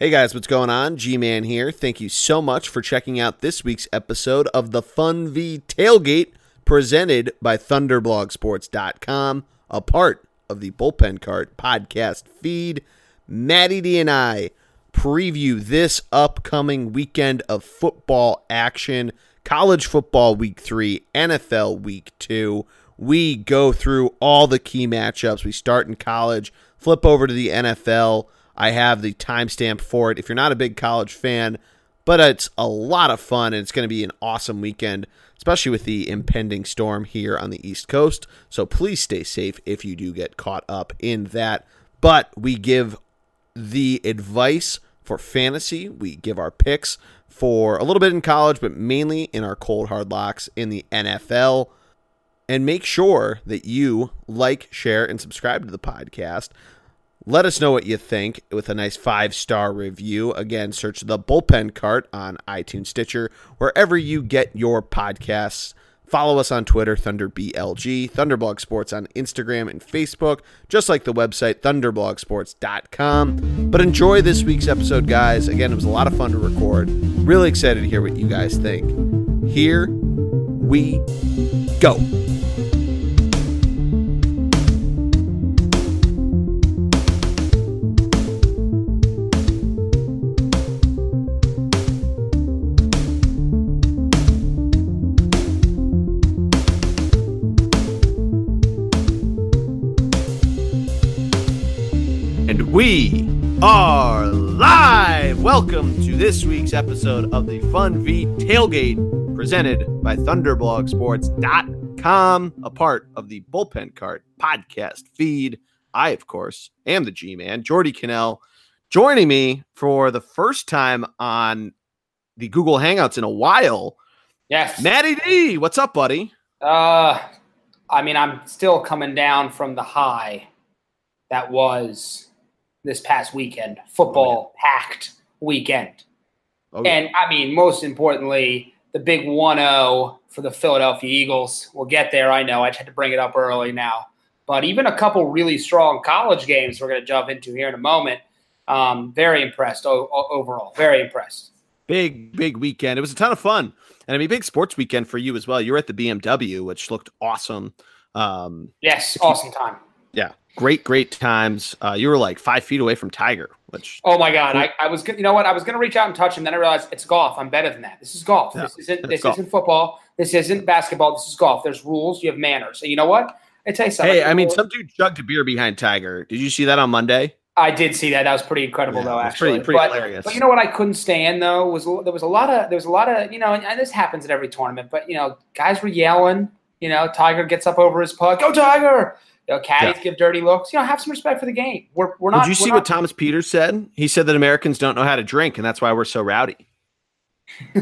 Hey guys, what's going on? G Man here. Thank you so much for checking out this week's episode of the Funvee Tailgate presented by ThunderblogSports.com, a part of the Bullpen Cart podcast feed. Maddie D and I preview this upcoming weekend of football action college football week three, NFL week two. We go through all the key matchups. We start in college, flip over to the NFL I have the timestamp for it. If you're not a big college fan, but it's a lot of fun and it's going to be an awesome weekend, especially with the impending storm here on the East Coast. So please stay safe if you do get caught up in that. But we give the advice for fantasy, we give our picks for a little bit in college, but mainly in our cold hard locks in the NFL. And make sure that you like, share, and subscribe to the podcast let us know what you think with a nice five star review. Again, search the bullpen cart on iTunes, Stitcher, wherever you get your podcasts. Follow us on Twitter, ThunderBLG, Thunderblog Sports on Instagram and Facebook, just like the website, ThunderblogSports.com. But enjoy this week's episode, guys. Again, it was a lot of fun to record. Really excited to hear what you guys think. Here we go. We are live. Welcome to this week's episode of the Funvee Tailgate presented by ThunderblogSports.com, a part of the Bullpen Cart podcast feed. I, of course, am the G Man, Geordie Connell, joining me for the first time on the Google Hangouts in a while. Yes. Matty D, what's up, buddy? Uh, I mean, I'm still coming down from the high that was this past weekend, football oh, packed weekend. Oh, yeah. And I mean, most importantly, the big 1 0 for the Philadelphia Eagles. We'll get there. I know I had to bring it up early now. But even a couple really strong college games we're going to jump into here in a moment. Um, very impressed o- overall. Very impressed. Big, big weekend. It was a ton of fun. And I mean, big sports weekend for you as well. You were at the BMW, which looked awesome. Um, yes, awesome time. Yeah, great, great times. Uh, you were like five feet away from Tiger, which oh my god, I, I was you know what I was gonna reach out and touch him, then I realized it's golf. I'm better than that. This is golf. Yeah, this isn't this golf. isn't football. This isn't basketball. This is golf. There's rules. You have manners. And you know what? I tell you something. Hey, I mean, some dude chugged a beer behind Tiger. Did you see that on Monday? I did see that. That was pretty incredible, yeah, though. Actually, pretty, pretty but, hilarious. But you know what? I couldn't stand though was there was a lot of there was a lot of you know, and, and this happens at every tournament. But you know, guys were yelling. You know, Tiger gets up over his putt. Go Tiger! You know, caddies yeah. give dirty looks. You know, have some respect for the game. We're, we're not. Did you see not, what Thomas Pieters said? He said that Americans don't know how to drink, and that's why we're so rowdy.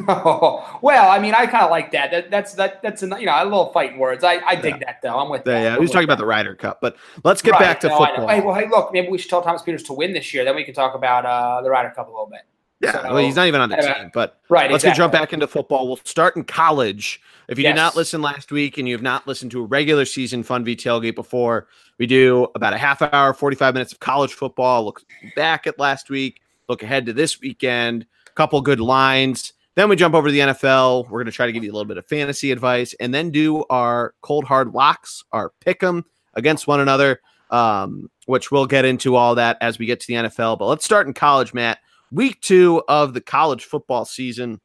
oh, well, I mean, I kind of like that. that. That's that. That's a, you know a little fighting words. I, I dig yeah. that though. I'm with yeah, that. Yeah, he was talking that. about the Ryder Cup, but let's get right. back to no, football. Hey, well, hey, look, maybe we should tell Thomas Pieters to win this year. Then we can talk about uh, the Ryder Cup a little bit. Yeah, so, well, he's not even on the team, but right, let's exactly. jump back into football. We'll start in college. If you yes. did not listen last week and you have not listened to a regular season Funvee Tailgate before, we do about a half hour, 45 minutes of college football, look back at last week, look ahead to this weekend, a couple good lines. Then we jump over to the NFL. We're going to try to give you a little bit of fantasy advice and then do our cold hard locks, our pick 'em against one another, um, which we'll get into all that as we get to the NFL. But let's start in college, Matt week two of the college football season.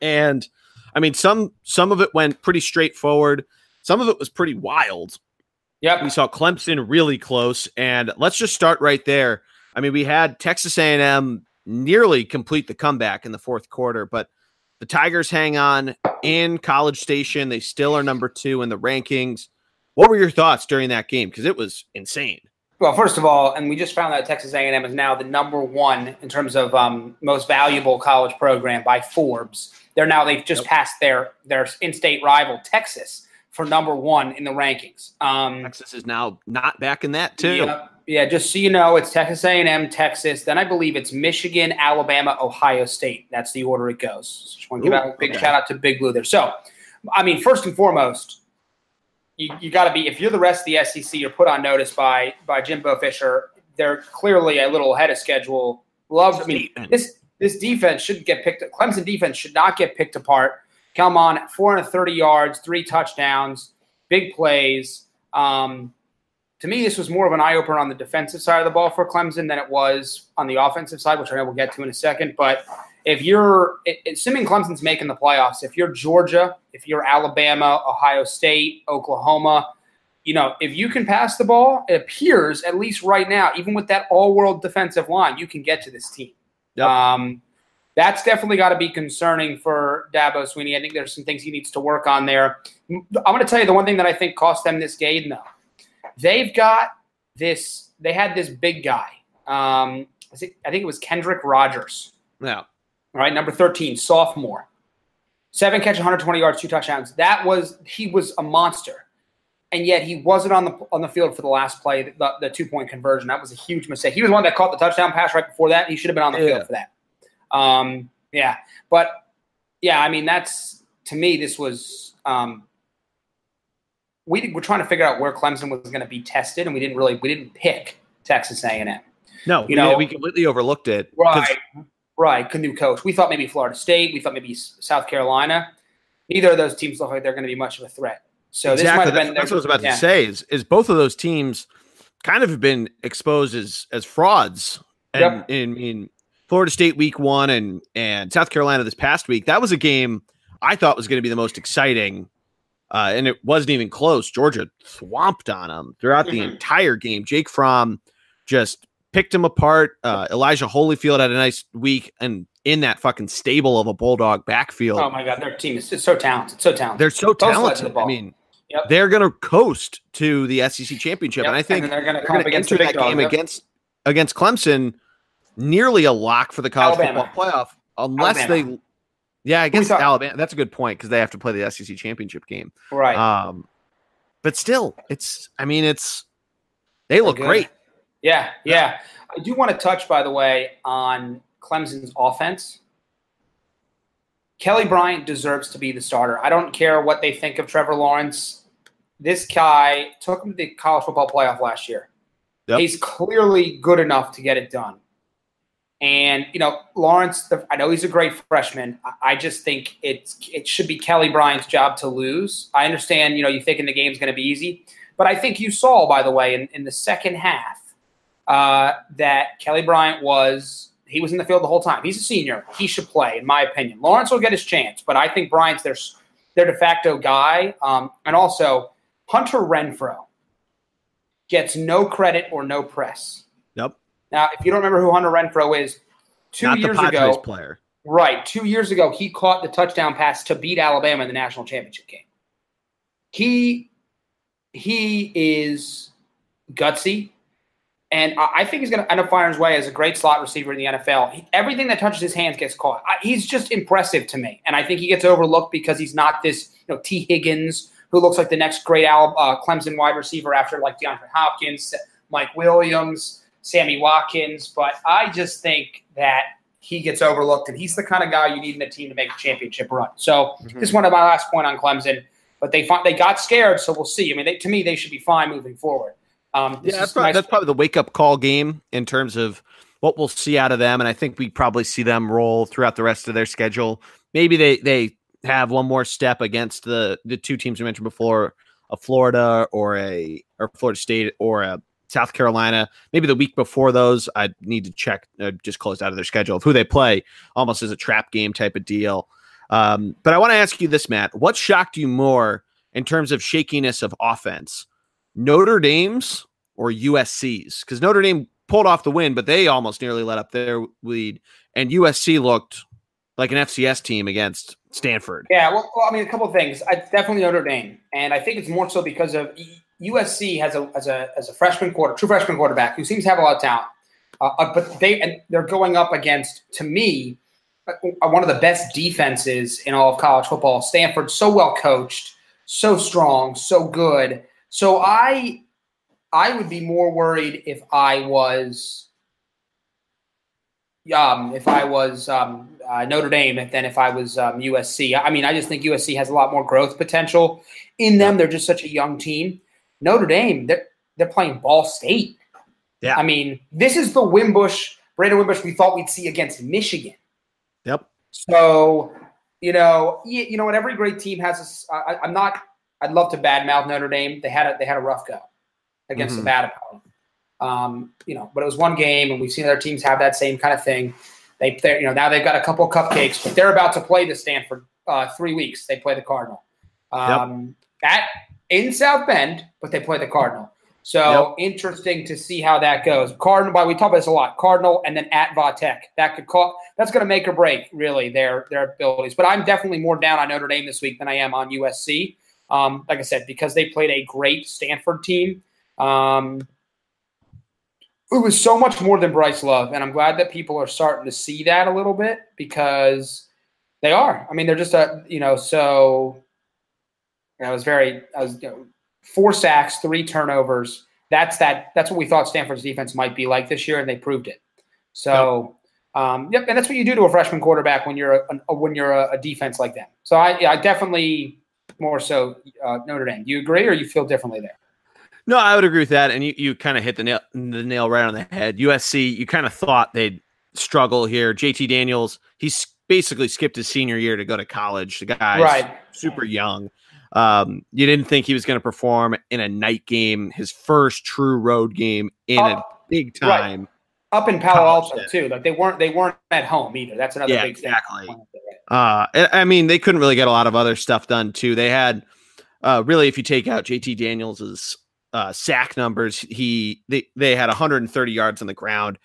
And I mean, some some of it went pretty straightforward. Some of it was pretty wild. Yeah, We saw Clemson really close. And let's just start right there. I mean, we had Texas A&M nearly complete the comeback in the fourth quarter, but the Tigers hang on in College Station. They still are number two in the rankings. What were your thoughts during that game? Because it was insane. Well, first of all, and we just found out Texas A&M is now the number one in terms of um, most valuable college program by Forbes. They're now they've just yep. passed their their in-state rival Texas for number one in the rankings. Um, Texas is now not back in that too. Yeah, yeah, just so you know, it's Texas A&M, Texas. Then I believe it's Michigan, Alabama, Ohio State. That's the order it goes. Just want to give out a big okay. shout out to Big Blue there. So, I mean, first and foremost, you, you got to be if you're the rest of the SEC, you're put on notice by by Jimbo Fisher. They're clearly a little ahead of schedule Love, I mean, this this defense should get picked. Clemson defense should not get picked apart. Come on, 430 yards, three touchdowns, big plays. Um, to me, this was more of an eye opener on the defensive side of the ball for Clemson than it was on the offensive side, which I know we'll get to in a second. But if you're assuming Clemson's making the playoffs, if you're Georgia, if you're Alabama, Ohio State, Oklahoma, you know, if you can pass the ball, it appears at least right now, even with that all-world defensive line, you can get to this team. Yep. Um, that's definitely got to be concerning for Dabo Swinney. I think there's some things he needs to work on there. I'm going to tell you the one thing that I think cost them this game, though. They've got this. They had this big guy. Um, I think it was Kendrick Rogers. Yeah. All right, number 13, sophomore. Seven catch, 120 yards, two touchdowns. That was he was a monster, and yet he wasn't on the on the field for the last play, the, the two point conversion. That was a huge mistake. He was one that caught the touchdown pass right before that. He should have been on the yeah. field for that. Um, yeah, but yeah, I mean that's to me this was um, we were trying to figure out where Clemson was going to be tested, and we didn't really we didn't pick Texas A&M. No, you know we completely overlooked it. Right, right. Canoe coach. We thought maybe Florida State. We thought maybe South Carolina. Neither of those teams look like they're going to be much of a threat. So exactly. this might have been. That's, what I was about yeah. to say. Is is both of those teams kind of have been exposed as as frauds? And yep. I mean, Florida State week one and and South Carolina this past week. That was a game I thought was going to be the most exciting uh, and it wasn't even close. Georgia swamped on them throughout the mm-hmm. entire game. Jake Fromm just picked him apart. Uh, Elijah Holyfield had a nice week, and in that fucking stable of a bulldog backfield. Oh my god, their team is so talented, so talented. They're so talented. I mean, yep. they're going to coast to the SEC championship, yep. and I think and they're going to enter that game yep. against against Clemson nearly a lock for the college Alabama. football playoff, unless Alabama. they yeah, against Alabama. That's a good point because they have to play the SEC championship game. Right. Um, but still, it's. I mean, it's. They look great. Yeah, yeah. I do want to touch, by the way, on Clemson's offense. Kelly Bryant deserves to be the starter. I don't care what they think of Trevor Lawrence. This guy took him to the college football playoff last year. Yep. He's clearly good enough to get it done. And you know, Lawrence, the, I know he's a great freshman. I just think it's it should be Kelly Bryant's job to lose. I understand, you know, you thinking the game's going to be easy, but I think you saw, by the way, in, in the second half, uh, that Kelly Bryant was he was in the field the whole time. He's a senior. He should play, in my opinion. Lawrence will get his chance, but I think Bryant's their their de facto guy. Um, and also, Hunter Renfrow gets no credit or no press. Nope. Now, if you don't remember who Hunter Renfrow is, two Not years ago, player. Right, two years ago, he caught the touchdown pass to beat Alabama in the national championship game. He he is gutsy, and I think he's going to end up finding his way as a great slot receiver in the NFL. He, everything that touches his hands gets caught. I, he's just impressive to me, and I think he gets overlooked because he's not this you know Tee Higgins who looks like the next great uh, Clemson wide receiver after like DeAndre Hopkins, Mike Williams. Sammy Watkins, but I just think that he gets overlooked, and he's the kind of guy you need in the team to make a championship run. So, mm-hmm. this is one of my last point on Clemson. But they they got scared, so we'll see. I mean, they, to me, they should be fine moving forward. Um, yeah, that's probably, nice that's probably the wake up call game in terms of what we'll see out of them, and I think we probably see them roll throughout the rest of their schedule. Maybe they they have one more step against the the two teams we mentioned before, a Florida or a or Florida State or a South Carolina. Maybe the week before those, I need to check, uh, just closed out of their schedule of who they play, almost as a trap game type of deal. Um, but I want to ask you this, Matt. What shocked you more in terms of shakiness of offense? Notre Dame's or USC's? Because Notre Dame pulled off the win, but they almost nearly let up their lead. And USC looked like an FCS team against Stanford. Yeah, well, well I mean, a couple things. I definitely Notre Dame, and I think it's more so because of USC has a as a as a freshman quarter, true freshman quarterback who seems to have a lot of talent, uh, uh, but they and they're going up against to me uh, one of the best defenses in all of college football. Stanford, so well coached, so strong, so good. So I I would be more worried if I was um, if I was um, uh, Notre Dame than if I was um, USC. I mean, I just think USC has a lot more growth potential in them. They're just such a young team. Notre Dame, they're, they're playing Ball State. Yeah. I mean, this is the Wimbush Brandon Wimbush we thought we'd see against Michigan. Yep. So, you know, you, you know what? Every great team has. A, I, I'm not. I'd love to badmouth Notre Dame. They had a they had a rough go against mm-hmm. a bad opponent. Um, you know, but it was one game, and we've seen other teams have that same kind of thing. They, you know, now they've got a couple cupcakes, but they're about to play the Stanford uh, three weeks. They play the Cardinal um, yep. at in South Bend, but they play the Cardinal. So yep. interesting to see how that goes. Cardinal, by we talk about this a lot. Cardinal and then at Vatech. That could call that's going to make or break really their their abilities. But I'm definitely more down on Notre Dame this week than I am on USC. Um, like I said, because they played a great Stanford team. Um, it was so much more than Bryce Love, and I'm glad that people are starting to see that a little bit because they are. I mean, they're just a you know so. I was very I was you know, four sacks, three turnovers. That's that. That's what we thought Stanford's defense might be like this year, and they proved it. So, yep, um, yep and that's what you do to a freshman quarterback when you're a, a when you're a, a, defense like them. So I, I definitely more so uh, Notre Dame. Do you agree, or you feel differently there? No, I would agree with that, and you, you kind of hit the nail the nail right on the head. USC, you kind of thought they'd struggle here. JT Daniels, he's basically skipped his senior year to go to college. The guy's right. super young. Um, you didn't think he was going to perform in a night game, his first true road game in a big time. Right. Up in Palo Alto too. Like they weren't they weren't at home either. That's another yeah, big exactly. thing. Uh, I mean, they couldn't really get a lot of other stuff done too. They had uh, really, if you take out JT Daniels's uh, sack numbers. He they they had 130 yards on the ground,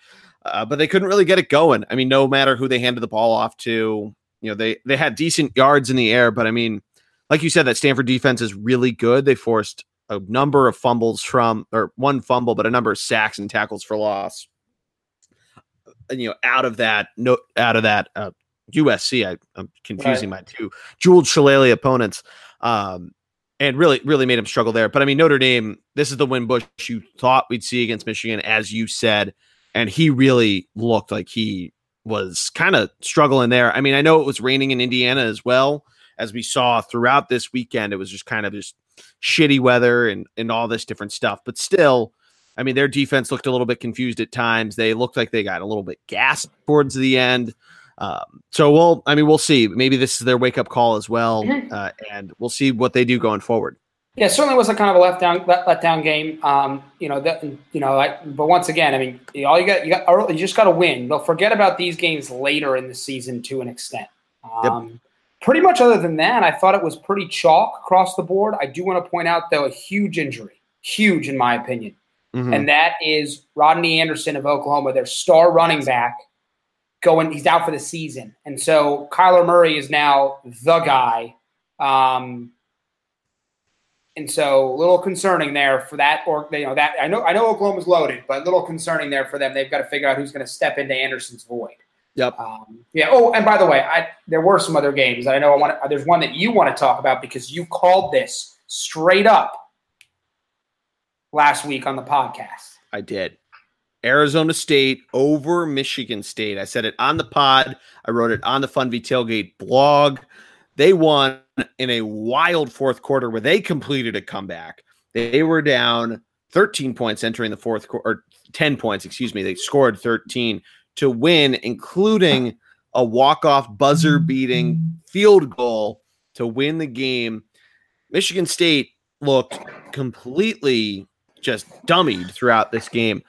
uh, but they couldn't really get it going. I mean, no matter who they handed the ball off to, you know, they they had decent yards in the air, but I mean, like you said, that Stanford defense is really good. They forced a number of fumbles from, or one fumble, but a number of sacks and tackles for loss. You know, out of that, no, out of that, uh, USC, I, am confusing right. my two jeweled shillelagh opponents. Um, and really, really made him struggle there. But I mean, Notre Dame, this is the Wimbush you thought we'd see against Michigan, as you said, and he really looked like he was kind of struggling there. I mean, I know it was raining in Indiana as well, as we saw throughout this weekend. It was just kind of just shitty weather and and all this different stuff, but still. I mean, their defense looked a little bit confused at times. They looked like they got a little bit gassed towards the end. Um, so we'll, I mean, we'll see. Maybe this is their wake up call as well, mm-hmm. uh, and we'll see what they do going forward. Yeah, certainly was a kind of a let down let, let down game. Um, you know that you know, I, but once again, I mean, all you got you got you just got to win. They'll forget about these games later in the season to an extent. Um, yep. Pretty much, other than that, I thought it was pretty chalk across the board. I do want to point out though a huge injury, huge in my opinion, mm-hmm. and that is Rodney Anderson of Oklahoma, their star running back going. He's out for the season, and so Kyler Murray is now the guy. Um, and so a little concerning there for that, or you know that I know I know Oklahoma's loaded, but a little concerning there for them. They've got to figure out who's going to step into Anderson's void. Yep. Um, yeah. Oh, and by the way, I there were some other games. I know I want. There's one that you want to talk about because you called this straight up last week on the podcast. I did. Arizona State over Michigan State. I said it on the pod. I wrote it on the Funvee Tailgate blog. They won in a wild fourth quarter where they completed a comeback. They were down 13 points entering the fourth quarter, or 10 points, excuse me. They scored 13 to win, including a walk-off buzzer beating field goal to win the game. Michigan State looked completely just dummied throughout this game.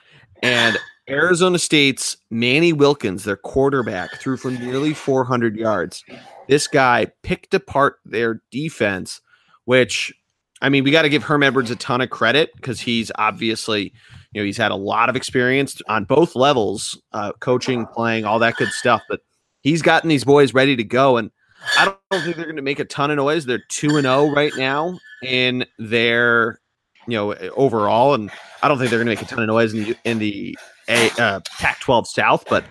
And Arizona State's Manny Wilkins, their quarterback, threw for nearly 400 yards. This guy picked apart their defense, which, I mean, we got to give Herm Edwards a ton of credit because he's obviously, you know, he's had a lot of experience on both levels, uh, coaching, playing, all that good stuff. But he's gotten these boys ready to go. And I don't think they're going to make a ton of noise. They're 2 and 0 right now in their you know, overall. And I don't think they're going to make a ton of noise in the, in the uh, Pac-12 South, but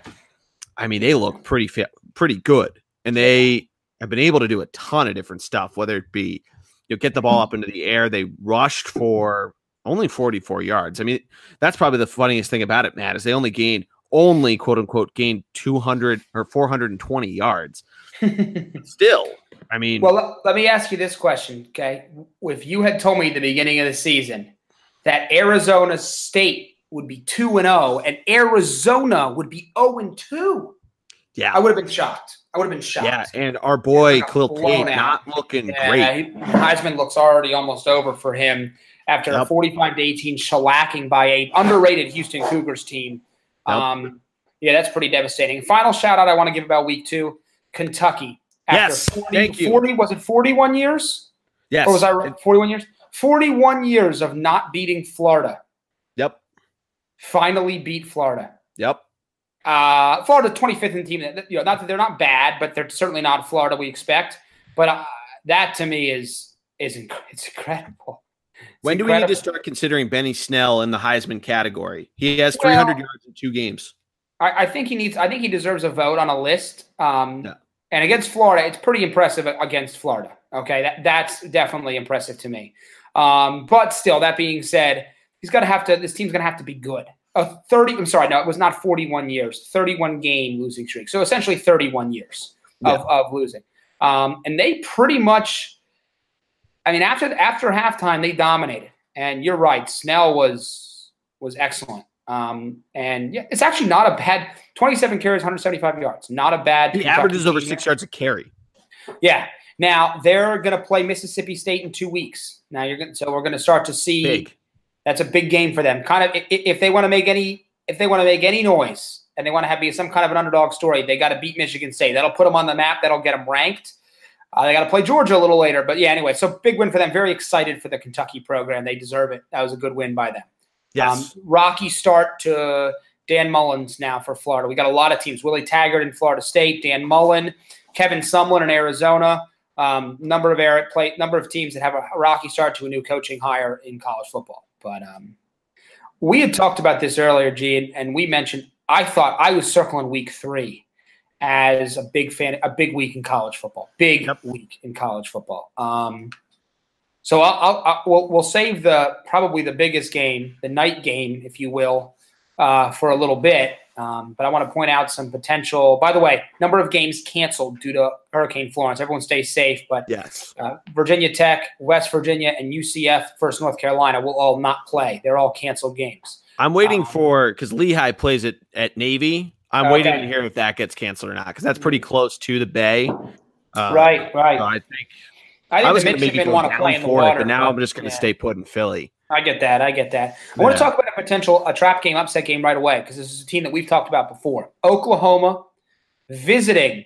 I mean, they look pretty fit, pretty good, and they have been able to do a ton of different stuff. Whether it be you know, get the ball up into the air, they rushed for only 44 yards. I mean, that's probably the funniest thing about it, Matt, is they only gained only quote unquote gained 200 or 420 yards. Still, I mean, well, let me ask you this question, okay? If you had told me at the beginning of the season that Arizona State would be 2 and 0 and Arizona would be 0 and 2. Yeah. I would have been shocked. I would have been shocked. Yeah, and our boy Tate not looking Yeah, great. he- Heisman looks already almost over for him after a 45 to 18 shellacking by a underrated Houston Cougars team. Yep. Um, yeah, that's pretty devastating. Final shout out I want to give about week two Kentucky. After Yes, 40, thank you. 40 was it 41 years? Yes. Or was I right? 41 years? 41 years of not beating Florida. Yep. Finally beat Florida. Yep. Uh, Florida 25th in team. You know, not that they're not bad, but they're certainly not Florida we expect. But uh, that to me is is inc- it's incredible. It's When do we need to start considering Benny Snell in the Heisman category? He has Well- 300 yards in two games. I, I think he needs. I think he deserves a vote on a list. Um, Yeah. And against Florida, it's pretty impressive against Florida. Okay, that that's definitely impressive to me. Um, but still, that being said, he's going to have to. This team's going to have to be good. A thirty. I'm sorry, no, it was not 41 years. 31 game losing streak. So essentially 31 years of, of losing. Um, and they pretty much. I mean, after after halftime, they dominated. And you're right, Snell was was excellent. Um, and yeah, it's actually not a bad 27 carries, 175 yards. Not a bad. He averages over six yards a carry. Yeah. Now they're going to play Mississippi State in two weeks. Now you're going, so we're going to start to see. Big. That's a big game for them. Kind of, if they want to make any, if they want to make any noise and they want to have be some kind of an underdog story, they got to beat Michigan State. That'll put them on the map. That'll get them ranked. Uh, they got to play Georgia a little later, but yeah. Anyway, so big win for them. Very excited for the Kentucky program. They deserve it. That was a good win by them. Yes. Um, rocky start to Dan Mullen's now for Florida. We got a lot of teams. Willie Taggart in Florida State, Dan Mullen, Kevin Sumlin in Arizona. Um, number of air, play, number of teams that have a rocky start to a new coaching hire in college football. But um, we had talked about this earlier, Gene, and we mentioned. I thought I was circling week three as a big fan, a big week in college football. Big Yep. week in college football. Um, so I'll, I'll, I'll we'll, we'll save the probably the biggest game, the night game, if you will, uh, for a little bit. Um, but I want to point out some potential. By the way, number of games canceled due to Hurricane Florence. Everyone stay safe. But yes. uh, Virginia Tech, West Virginia, and UCF, First North Carolina will all not play. They're all canceled games. I'm waiting um, for because Lehigh plays it at Navy. I'm Okay. waiting to hear if that gets canceled or not because that's pretty close to the Bay. Uh, right, right. so I think I I was going to maybe go want to play in the for water. it, but now I'm just going to yeah. stay put in Philly. I get that. I get that. I want to talk about a potential a trap game, upset game right away because this is a team that we've talked about before. Oklahoma visiting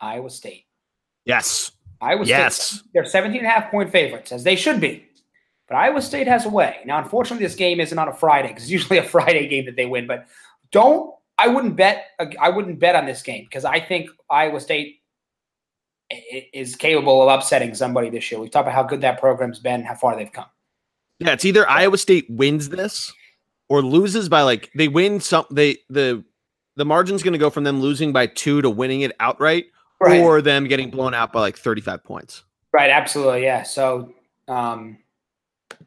Iowa State. Yes. Iowa Yes. State, they're 17 and a half point favorites, as they should be. But Iowa State has a way. Now, unfortunately, this game isn't on a Friday because it's usually a Friday game that they win. But don't, I wouldn't bet, I wouldn't bet on this game because I think Iowa State is capable of upsetting somebody this year. We've talked about how good that program's been, how far they've come. Yeah, it's either Iowa State wins this or loses by like they win some they the the margin's going to go from them losing by 2 to winning it outright Right. or them getting blown out by like 35 points. Right, absolutely, yeah. So, um,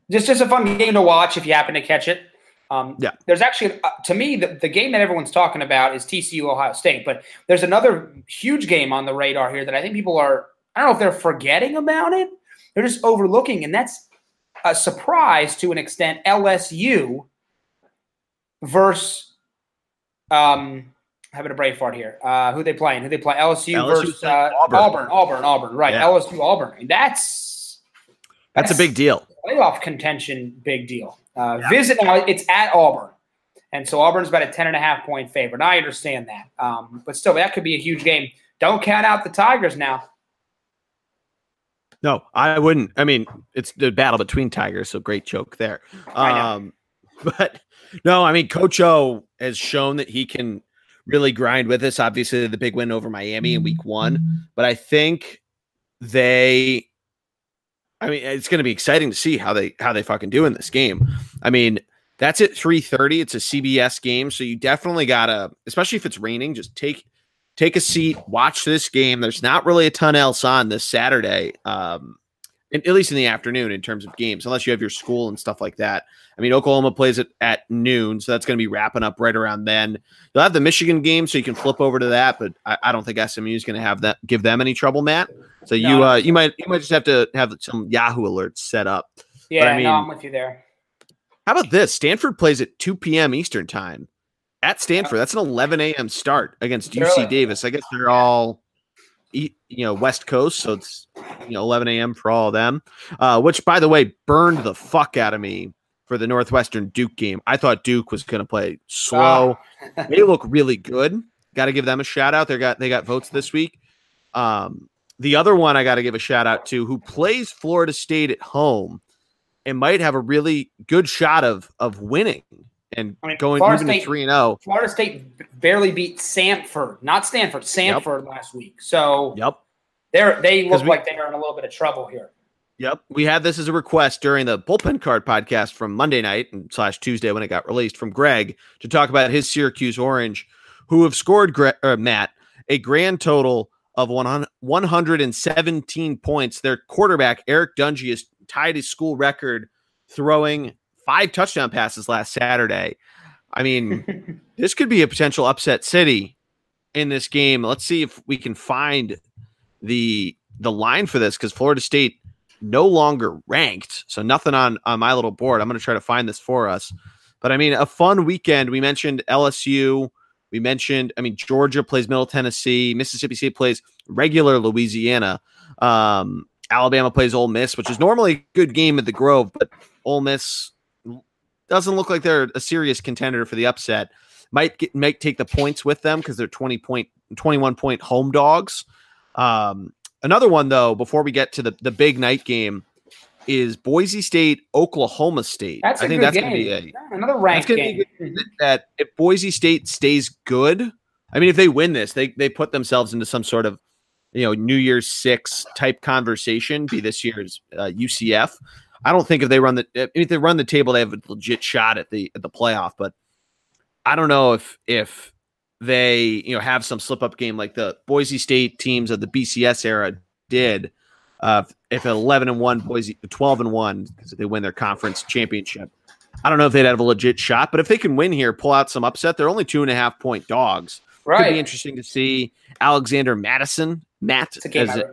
just just a fun game to watch if you happen to catch it. Um, Yeah. There's actually, uh, to me, the, the game that everyone's talking about is TCU Ohio State, but there's another huge game on the radar here that I think people are. I don't know if they're forgetting about it. They're just overlooking, and that's a surprise to an extent. LSU versus. Um, having a brain fart here. Uh, who they playing? Who they play? LSU, LSU versus uh, Auburn. Auburn. Auburn. Auburn. Right. Yeah. LSU. Auburn. Mean, that's That's a big deal. playoff contention. Big deal. Uh, Yeah. Visit now. It's at Auburn, and so Auburn's about a ten and a half point favorite. I understand that, um, but still, that could be a huge game. Don't count out the Tigers now. No, I wouldn't. I mean, it's the battle between Tigers, so great joke there. Um, but no, I mean, Coach O has shown that he can really grind with us. Obviously, the big win over Miami in week one, but I think they. I mean, it's going to be exciting to see how they how they fucking do in this game. I mean, that's at three thirty. It's a CBS game, so you definitely gotta, especially if it's raining, just take take a seat, watch this game. There's not really a ton else on this Saturday, um, in, at least in the afternoon in terms of games, unless you have your school and stuff like that. I mean, Oklahoma plays it at noon, so that's going to be wrapping up right around then. You'll have the Michigan game, so you can flip over to that, but I, I don't think SMU is going to have that give them any trouble, Matt. So you No. uh, you might you might just have to have some Yahoo alerts set up. Yeah, I mean- no, I'm with you there. How about this? Stanford plays at 2 p.m. Eastern time at Stanford. That's an 11 a.m. start against UC Davis. I guess they're all, you know, West Coast, so it's you know 11 a.m. for all of them. Uh, which, by the way, burned the fuck out of me for the Northwestern Duke game. I thought Duke was going to play slow. Oh. they look really good. Got to give them a shout out. They got they got votes this week. Um, the other one I got to give a shout out to who plays Florida State at home and might have a really good shot of of winning and I mean, going Florida even State, to three and zero. Oh. Florida State barely beat Samford, not Stanford, Samford yep. last week. So yep, they're they look we, like they are in a little bit of trouble here. Yep, we had this as a request during the bullpen card podcast from Monday night and slash Tuesday when it got released from Greg to talk about his Syracuse Orange, who have scored Gre- uh, Matt a grand total of 117 points. Their quarterback Eric Dungey has tied his school record throwing five touchdown passes last Saturday. I mean, this could be a potential upset city in this game. Let's see if we can find the the line for this because Florida State no longer ranked. So nothing on on my little board. I'm going to try to find this for us. But I mean, a fun weekend. We mentioned LSU. We mentioned, I mean, Georgia plays Middle Tennessee. Mississippi State plays regular Louisiana. Um, Alabama plays Ole Miss, which is normally a good game at the Grove, but Ole Miss doesn't look like they're a serious contender for the upset. Might get, might take the points with them because they're 20 point, 21 point home dogs. Um, another one though, before we get to the, the big night game, is Boise State, Oklahoma State. That's I think that's going to be a, another ranked game. that if Boise State stays good, I mean, if they win this, they they put themselves into some sort of you know New Year's Six type conversation. Be this year's uh, UCF. I don't think if they run the if they run the table, they have a legit shot at the at the playoff. But I don't know if if they you know have some slip up game like the Boise State teams of the BCS era did. Uh, if 11 and 1 Boise 12 and 1 because they win their conference championship i don't know if they'd have a legit shot but if they can win here pull out some upset they're only two and a half point dogs right could be interesting to see alexander mattison matt as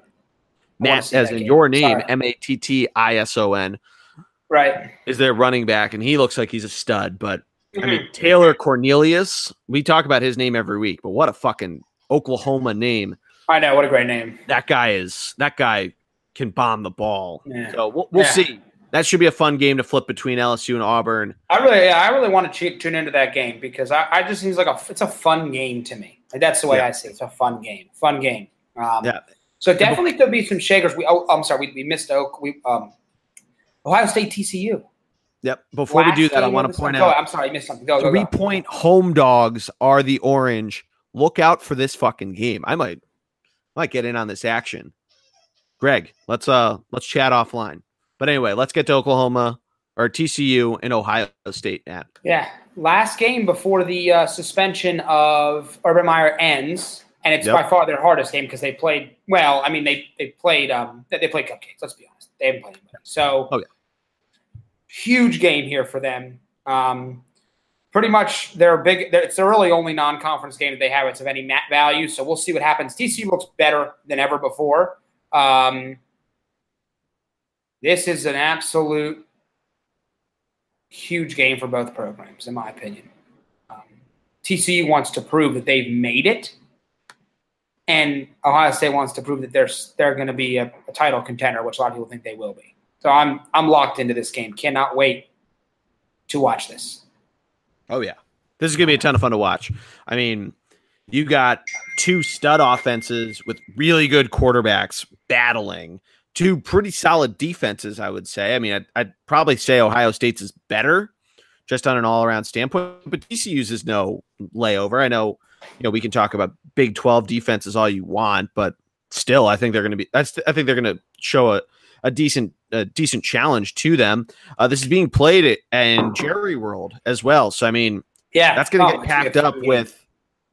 matt as in game. your name m-a-t-t-i-s-o-n right is their running back and he looks like he's a stud but I mean, mm-hmm. Taylor Cornelius, we talk about his name every week, but what a fucking Oklahoma name. I know, what a great name. That guy is, that guy can bomb the ball. Yeah. So we'll, we'll yeah. see. That should be a fun game to flip between LSU and Auburn. I really, yeah, I really want to tune into that game because I, I just seems like a it's a fun game to me. Like that's the way yeah. I see it. It's a fun game, fun game. Um, yeah. So definitely could be some shakers. We, oh, I'm sorry, we, we missed Oak. We um, Ohio State TCU. Yep. Before Last we do that, I want to point out. I'm sorry, I missed something. Go, three go, go. point home dogs are the orange. Look out for this fucking game. I might, might get in on this action. Greg, let's uh let's chat offline. But anyway, let's get to Oklahoma or TCU and Ohio State at. Yeah, last game before the uh, suspension of Urban Meyer ends, and it's yep. by far their hardest game because they played well. I mean, they they played um they, played cupcakes. Let's be honest, they haven't played anybody. So, oh, yeah. huge game here for them. Um, pretty much their big. It's their really only non-conference game that they have. It's of any mat value. So we'll see what happens. TCU looks better than ever before. Um, this is an absolute huge game for both programs, in my opinion. Um, TCU wants to prove that they've made it, and Ohio State wants to prove that they're they're going to be a, a, title contender, which a lot of people think they will be. So I'm I'm locked into this game. Cannot wait to watch this. Oh yeah, this is going to be a ton of fun to watch. I mean, you got two stud offenses with really good quarterbacks battling two pretty solid defenses, I would say. I mean, I'd, I'd probably say Ohio State's is better just on an all around standpoint, but TCU's is no layover. I know, you know, we can talk about Big 12 defenses all you want, but still, I think they're going to be, that's, I think they're going to show a, a decent, a decent challenge to them. Uh, this is being played in Jerry World as well. So, I mean, yeah, that's going to oh, get packed up with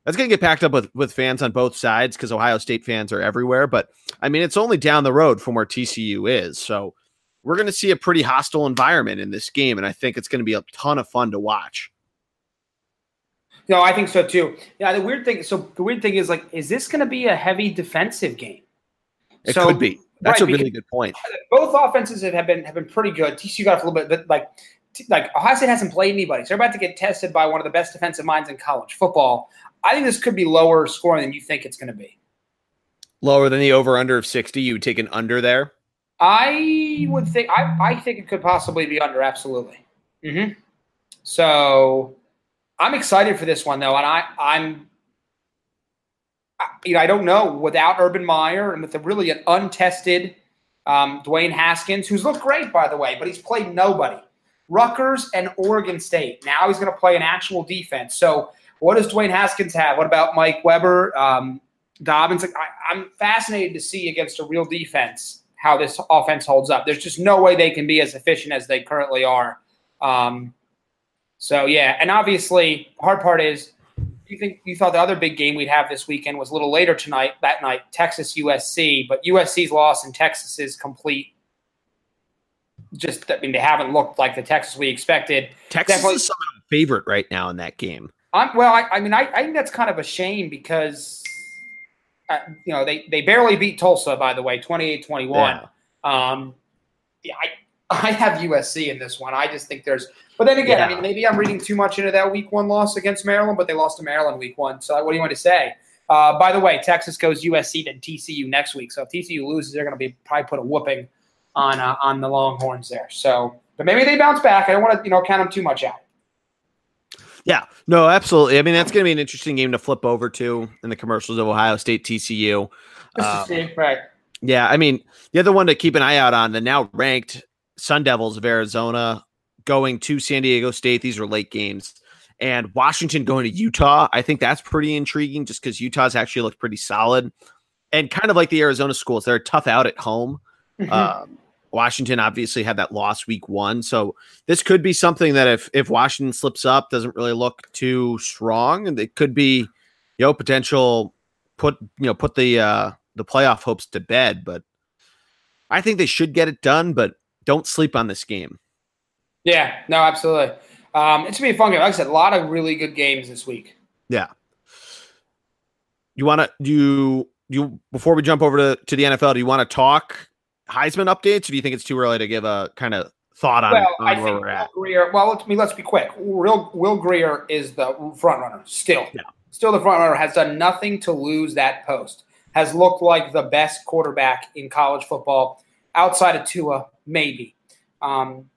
that's going to get packed up with with fans on both sides because Ohio State fans are everywhere. But I mean, it's only down the road from where TCU is, so we're going to see a pretty hostile environment in this game, and I think it's going to be a ton of fun to watch. No, I think so too. Yeah, the weird thing. So the weird thing is like, is this going to be a heavy defensive game? It so, could be. That's right, a really good point. Both offenses have been have been pretty good. TCU got a little bit, but like like Ohio State hasn't played anybody, so they're about to get tested by one of the best defensive minds in college football. I think this could be lower scoring than you think it's going to be. Lower than the over under of sixty. You would take an under there. I would think. I I think it could possibly be under. Absolutely. Mm-hmm. So I'm excited for this one though, and I I'm you know I don't know without Urban Meyer and with a really an untested um, Dwayne Haskins, who's looked great by the way, but he's played nobody. Rutgers and Oregon State. Now he's going to play an actual defense. So what does Dwayne Haskins have? What about Mike Weber, um, Dobbins? I, I'm fascinated to see against a real defense how this offense holds up. There's just no way they can be as efficient as they currently are. Um, so yeah, and obviously, the hard part is you think you thought the other big game we'd have this weekend was a little later tonight, that night, Texas USC, but USC's loss and Texas is complete. Just, I mean, they haven't looked like the Texas we expected. Texas Definitely, is some favorite right now in that game. I'm, well, I, I mean, I, I, think that's kind of a shame because, uh, you know, they, they barely beat Tulsa, by the way, 28 21. Yeah. Um, yeah, I, I have USC in this one. I just think there's but then again, yeah. I mean, maybe I'm reading too much into that week one loss against Maryland, but they lost to Maryland week one. So what do you want to say? Uh, by the way, Texas goes USC to TCU next week. So if TCU loses, they're going to be probably put a whooping on uh, on the Longhorns there. So, but maybe they bounce back. I don't want to you know count them too much out. Yeah, no, absolutely. I mean, that's going to be an interesting game to flip over to in the commercials of Ohio State TCU. Um, see, right. Yeah, I mean, the other one to keep an eye out on the now ranked Sun Devils of Arizona going to San Diego State. These are late games. And Washington going to Utah. I think that's pretty intriguing just because Utah's actually looked pretty solid. And kind of like the Arizona schools, they're tough out at home. Mm-hmm. Um, Washington obviously had that loss week one. So this could be something that if if Washington slips up, doesn't really look too strong, and it could be, you know, potential put you know put the uh the playoff hopes to bed. But I think they should get it done, but don't sleep on this game. Yeah, no, absolutely. Um, it's gonna be a fun game. Like I said, a lot of really good games this week. Yeah. You want to do you, you before we jump over to, to the NFL? Do you want to talk Heisman updates, or do you think it's too early to give a kind of thought on, well, on where we're at? Grier, well, let's me let's be quick. Real Will Grier is the front runner still. Yeah. Still the front runner has done nothing to lose that post. Has looked like the best quarterback in college football outside of Tua, maybe. Um,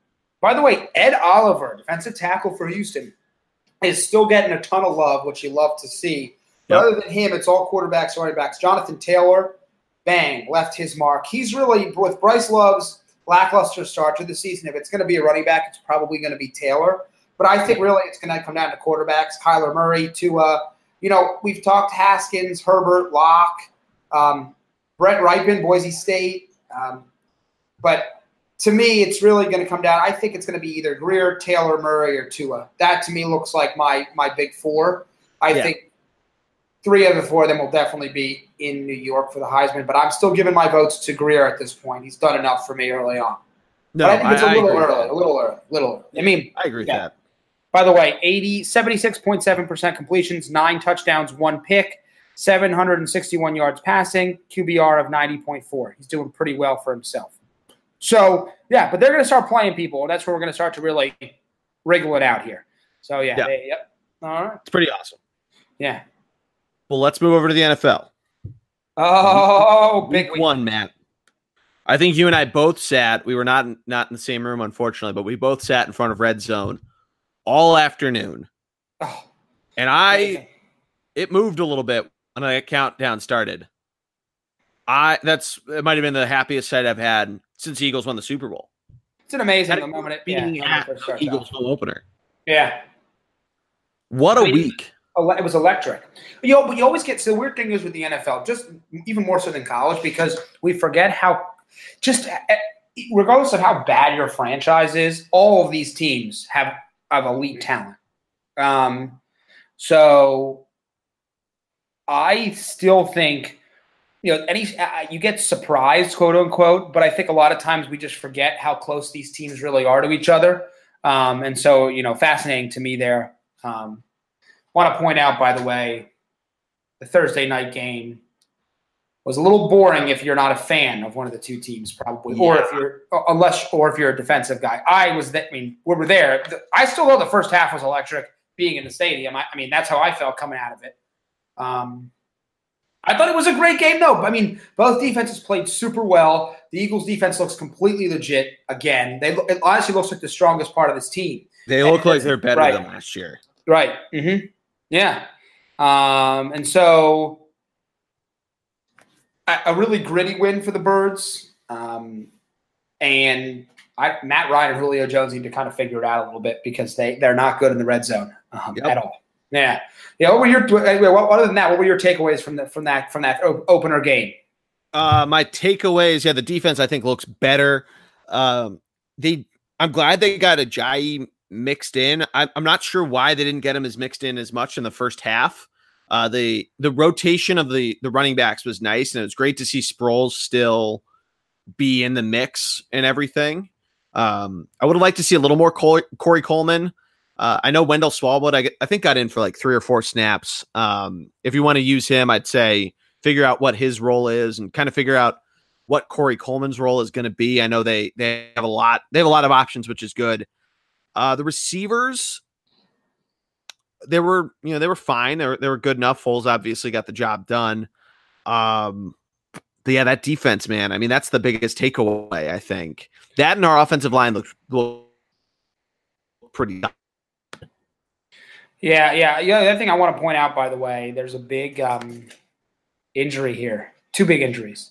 by the way, Ed Oliver, defensive tackle for Houston, is still getting a ton of love, which you love to see. But yep. other than him, it's all quarterbacks, running backs. Jonathan Taylor, bang, left his mark. He's really with Bryce Love's lackluster start to the season. If it's going to be a running back, it's probably going to be Taylor. But I think really it's going to come down to quarterbacks. Kyler Murray to, uh, you know, we've talked Haskins, Herbert, Lock, um, Brett Rypien, Boise State. Um, but to me, it's really going to come down. I think it's going to be either Grier, Taylor, Murray, or Tua. That to me looks like my my big four. I yeah. think three of the four of them will definitely be in New York for the Heisman, but I'm still giving my votes to Grier at this point. He's done enough for me early on. No, but I think it's I, a little early, a little early, little. Early. I mean, I agree yeah. with that. By the way, 80, 76.7% completions, nine touchdowns, one pick, 761 yards passing, QBR of 90.4. He's doing pretty well for himself. So yeah, but they're going to start playing people, and that's where we're going to start to really wriggle it out here. So yeah, yeah. They, yep. All right, it's pretty awesome. Yeah. Well, let's move over to the NFL. Oh, big week one, Matt. I think you and I both sat. We were not not in the same room, unfortunately, but we both sat in front of Red Zone all afternoon. Oh, and I, it moved a little bit when the countdown started. I that's it might have been the happiest sight I've had since the Eagles won the Super Bowl. It's an amazing moment it being yeah, the Eagles home opener. Yeah. What a I mean, week. It was electric. You know, you always get so the weird thing is with the NFL, just even more so than college, because we forget how just eh, eh, regardless of how bad your franchise is, all of these teams have have elite talent. Um, so I still think you know, any uh, you get surprised, quote unquote, but I think a lot of times we just forget how close these teams really are to each other. Um, and so, you know, fascinating to me there. Um, want to point out, by the way, the Thursday night game. was a little boring if you're not a fan of one of the two teams, probably, yeah. or if you're unless or if you're a defensive guy. I was that. I mean, we were there. I still know the first half was electric. Being in the stadium, I, I mean, that's how I felt coming out of it. Um, I thought it was a great game, though. I mean, both defenses played super well. The Eagles' defense looks completely legit again. They it honestly looks like the strongest part of this team. They look and, like they're better right. than last year. Right. Mm-hmm. Yeah. Um, and so a, a, really gritty win for the Birds. Um, and I, Matt Ryan and Julio Jones need to kind of figure it out a little bit because they they're not good in the red zone um, yep. at all. Yeah, yeah. What were your other than that? What were your takeaways from the from that from that opener game? Uh, my takeaways, yeah, the defense I think looks better. Um, they, I'm glad they got a Ajayi mixed in. I, I'm not sure why they didn't get him as mixed in as much in the first half. Uh, the the rotation of the the running backs was nice, and it was great to see Sproles still be in the mix and everything. Um, I would have liked to see a little more Corey, Corey Coleman. Uh, I know Wendell Smallwood, I, I think, got in for like three or four snaps. Um, if you want to use him, I'd say figure out what his role is and kind of figure out what Corey Coleman's role is going to be. I know they they have a lot they have a lot of options, which is good. Uh, the receivers, they were you know they were fine. They were they were good enough. Foles obviously got the job done. Um, but yeah, that defense, man. I mean, that's the biggest takeaway. I think that and our offensive line looked, looked pretty. Yeah, yeah. Yeah. The other thing I want to point out, by the way, there's a big um, injury here. Two big injuries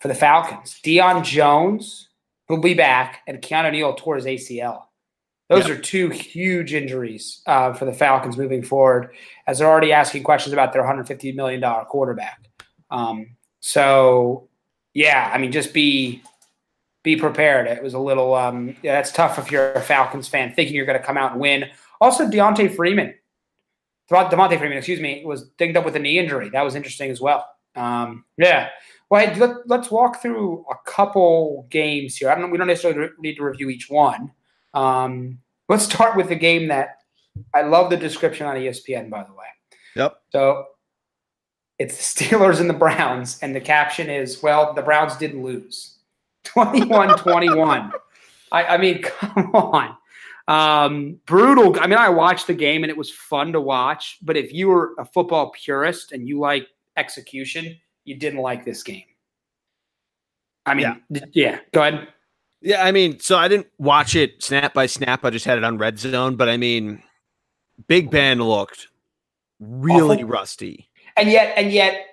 for the Falcons. Deion Jones will be back, and Keanu Neal tore his ACL. Those yeah. are two huge injuries uh, for the Falcons moving forward, as they're already asking questions about their 150 million dollar quarterback. Um, so, yeah, I mean, just be be prepared. It was a little um, yeah, that's tough if you're a Falcons fan thinking you're going to come out and win. Also, Deontay Freeman, Devonta Freeman, excuse me, was dinged up with a knee injury. That was interesting as well. Um, yeah. Well, hey, let, us walk through a couple games here. I don't. We don't necessarily need to review each one. Um, let's start with the game that I love the description on ESPN, by the way. Yep. So it's the Steelers and the Browns, and the caption is, well, the Browns didn't lose 21 21. I, I mean, come on. Um, brutal. I mean, I watched the game and it was fun to watch, but if you were a football purist and you like execution, you didn't like this game. I mean, yeah, yeah go ahead. Yeah, I mean, so I didn't watch it snap by snap. I just had it on red zone, but I mean, Big Ben looked really Awful. rusty. And yet, and yet,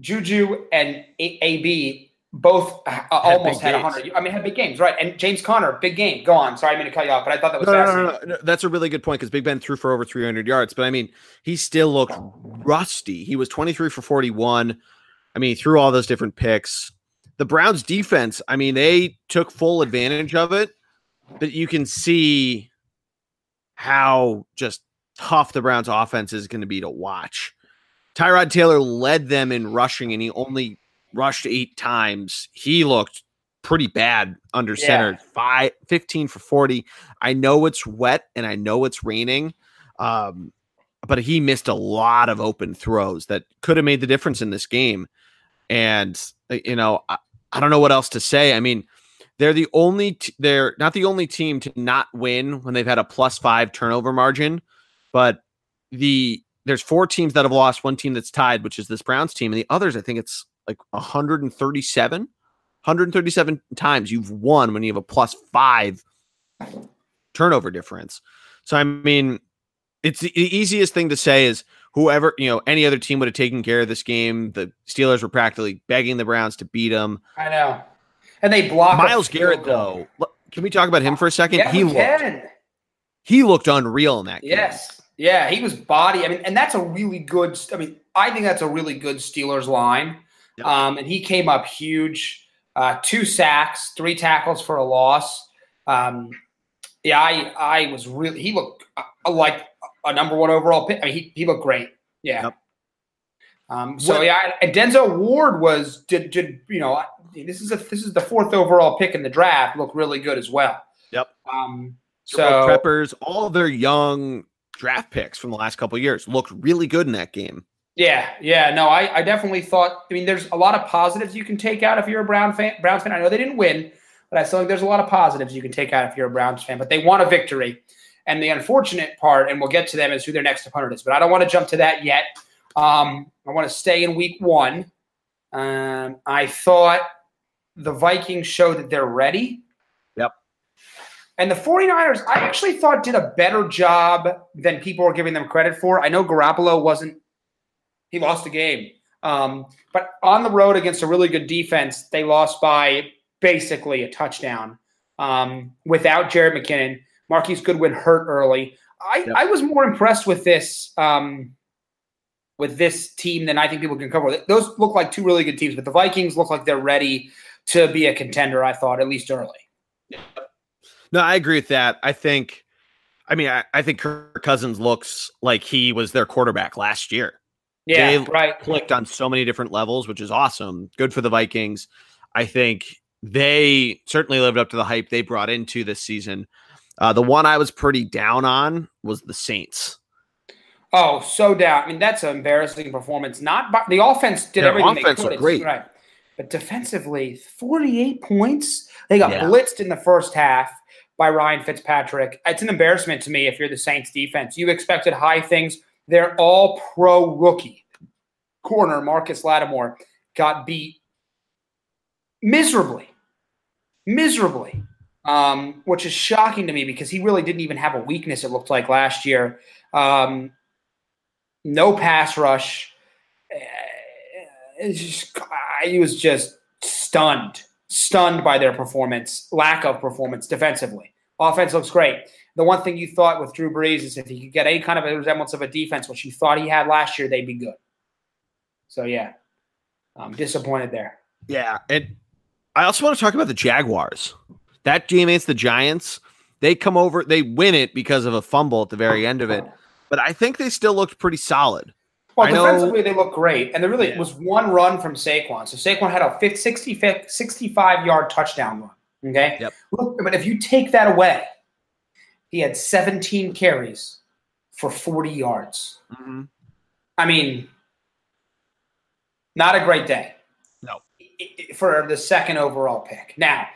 Juju and AB both uh, almost had 100. I mean, had big games, right? And James Conner, big game. Go on. Sorry, I mean to cut you off, but I thought that was no, no, no, no, That's a really good point because Big Ben threw for over 300 yards, but I mean, he still looked rusty. He was 23 for 41. I mean, he threw all those different picks the Browns defense, I mean, they took full advantage of it, but you can see how just tough the Browns offense is going to be to watch. Tyrod Taylor led them in rushing and he only rushed eight times. He looked pretty bad under yeah. center. Five, 15 for 40. I know it's wet and I know it's raining. Um, but he missed a lot of open throws that could have made the difference in this game. And you know, I, I don't know what else to say. I mean, they're the only t- they're not the only team to not win when they've had a plus 5 turnover margin, but the there's four teams that have lost, one team that's tied, which is this Browns team, and the others I think it's like 137 137 times you've won when you have a plus 5 turnover difference. So I mean, it's the easiest thing to say is whoever, you know, any other team would have taken care of this game. The Steelers were practically begging the Browns to beat them. I know. And they blocked Myles Garrett though. Can we talk about him for a second? Yeah, he looked can. he looked unreal in that game. Yes. Yeah, he was body. I mean, and that's a really good I mean, I think that's a really good Steelers line. Yep. Um, and he came up huge. Uh, two sacks, three tackles for a loss. Um, yeah, I I was really he looked uh, like a number one overall pick. I mean, he, he looked great. Yeah. Yep. Um, so what? yeah, and Denzel Ward was did did you know this is a this is the fourth overall pick in the draft. Looked really good as well. Yep. Um, so preppers, all their young draft picks from the last couple years looked really good in that game. Yeah, yeah, no, I, I definitely thought. I mean, there's a lot of positives you can take out if you're a Brown fan. Browns fan. I know they didn't win, but I still think there's a lot of positives you can take out if you're a Browns fan. But they want a victory, and the unfortunate part, and we'll get to them, is who their next opponent is. But I don't want to jump to that yet. Um, I want to stay in Week One. Um, I thought the Vikings showed that they're ready. Yep. And the 49ers, I actually thought did a better job than people were giving them credit for. I know Garoppolo wasn't, he lost the game. Um, but on the road against a really good defense, they lost by basically a touchdown um, without Jerick McKinnon. Marquise Goodwin hurt early. I, yep. I was more impressed with this um, with this team than I think people can cover. Those look like two really good teams, but the Vikings look like they're ready to be a contender. I thought at least early. No, I agree with that. I think, I mean, I, I think Kirk Cousins looks like he was their quarterback last year. Yeah, they right. Clicked on so many different levels, which is awesome. Good for the Vikings. I think they certainly lived up to the hype they brought into this season. Uh, the one I was pretty down on was the Saints. Oh, so down. I mean, that's an embarrassing performance. Not by, the offense did Their everything offense they could. Great. Right. But defensively, 48 points. They got yeah. blitzed in the first half by Ryan Fitzpatrick. It's an embarrassment to me if you're the Saints defense. You expected high things. They're all pro rookie. Corner Marcus Lattimore got beat miserably. Miserably. Um, which is shocking to me because he really didn't even have a weakness, it looked like last year. Um, no pass rush. It's just, he was just stunned, stunned by their performance, lack of performance defensively. Offense looks great. The one thing you thought with Drew Brees is if he could get any kind of a resemblance of a defense, which you thought he had last year, they'd be good. So yeah, I'm disappointed there. Yeah, and I also want to talk about the Jaguars. That game against the Giants, they come over, they win it because of a fumble at the very end of it but I think they still looked pretty solid. Well, I defensively, know, they look great. And there really yeah. was one run from Saquon. So Saquon had a 65 yard touchdown run. Okay. Yep. Look, but if you take that away, he had 17 carries for 40 yards. Mm-hmm. I mean, not a great day. No. For the second overall pick. Now,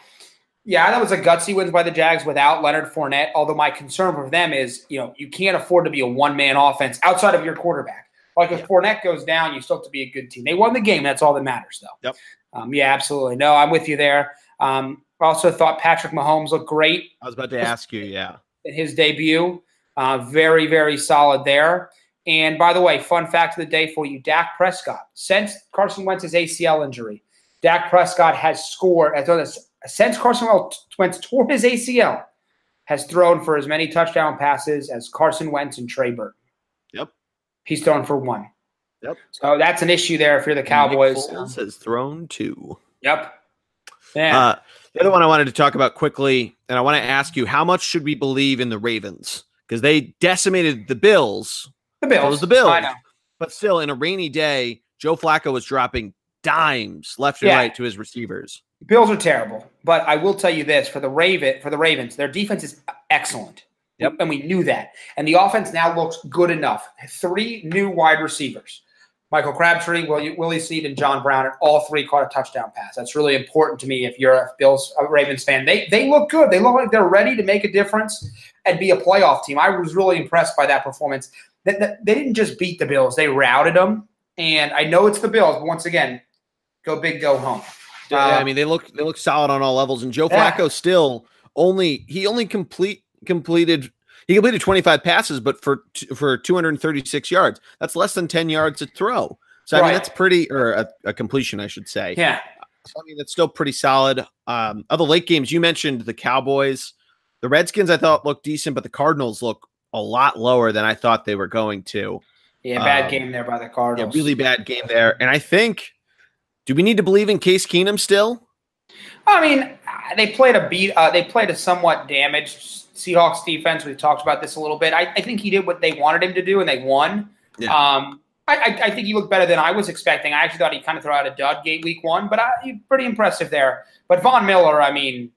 yeah, that was a gutsy win by the Jags without Leonard Fournette. Although my concern for them is, you know, you can't afford to be a one man offense outside of your quarterback. Like if Fournette goes down, you still have to be a good team. They won the game. That's all that matters, though. Yep. Um, yeah, absolutely. No, I'm with you there. Um, I also thought Patrick Mahomes looked great. I was about to ask you, yeah. In his debut, uh, very, very solid there. And by the way, fun fact of the day for you Dak Prescott, since Carson Wentz's ACL injury, Dak Prescott has scored, as since Carson Wentz tore his ACL, has thrown for as many touchdown passes as Carson Wentz and Trey Burton. Yep. He's thrown for one. Yep. So that's an issue there if you're the Cowboys. Nick Foles has thrown two. Yep. Yeah. Uh, the other one I wanted to talk about quickly, and I want to ask you, how much should we believe in the Ravens? Because they decimated the Bills. The Bills. was the Bills. I know. But still, in a rainy day, Joe Flacco was dropping dimes left and yeah. right to his receivers. Bills are terrible, but I will tell you this: for the Raven, for the Ravens, their defense is excellent. Yep. And we knew that. And the offense now looks good enough. Three new wide receivers. Michael Crabtree, Willie, Willie Snead, and John Brown, and all three caught a touchdown pass. That's really important to me if you're a Bills a Ravens fan. They they look good. They look like they're ready to make a difference and be a playoff team. I was really impressed by that performance. They, they didn't just beat the Bills; they routed them. And I know it's the Bills, but once again, go big, go home. Uh, yeah, I mean they look they look solid on all levels, and Joe yeah. Flacco still only he only complete completed he completed 25 passes, but for for 236 yards. That's less than 10 yards to throw. So I mean that's pretty or a, a, completion, I should say. Yeah. So, I mean that's still pretty solid. Um, other late games you mentioned the Cowboys, the Redskins I thought looked decent, but the Cardinals look a lot lower than I thought they were going to. Yeah, bad um, game there by the Cardinals. Yeah, really bad game there, and I think do we need to believe in Case Keenum still? I mean, they played a beat. Uh, they played a somewhat damaged Seahawks defense. We talked about this a little bit. I, I, think he did what they wanted him to do, and they won. Yeah. Um, I, I, think he looked better than I was expecting. I actually thought he kind of threw out a dud gate week one, but I, pretty impressive there. But Von Miller, I mean,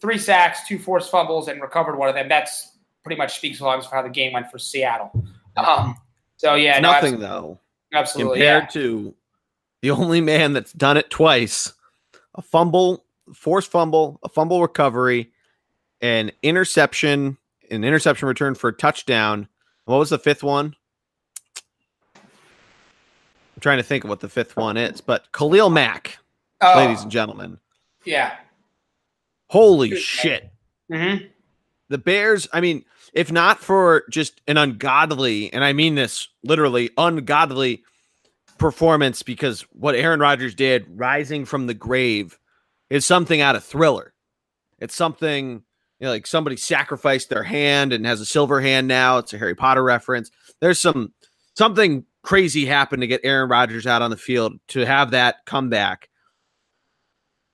three sacks, two forced fumbles, and recovered one of them. That's pretty much speaks volumes for how the game went for Seattle. Um, So yeah, no, nothing though Absolutely, compared yeah. to the only man that's done it twice: a fumble, forced fumble, a fumble recovery, an interception, an interception return for a touchdown. What was the fifth one? I'm trying to think of what the fifth one is, but Khalil Mack, Oh, ladies and gentlemen. yeah. Holy Good shit. Mm-hmm. The Bears, I mean, if not for just an ungodly, and I mean this literally ungodly performance, because what Aaron Rodgers did, rising from the grave, is something out of thriller. It's something you know, like somebody sacrificed their hand and has a silver hand now. It's a Harry Potter reference. There's some something crazy happened to get Aaron Rodgers out on the field to have that comeback.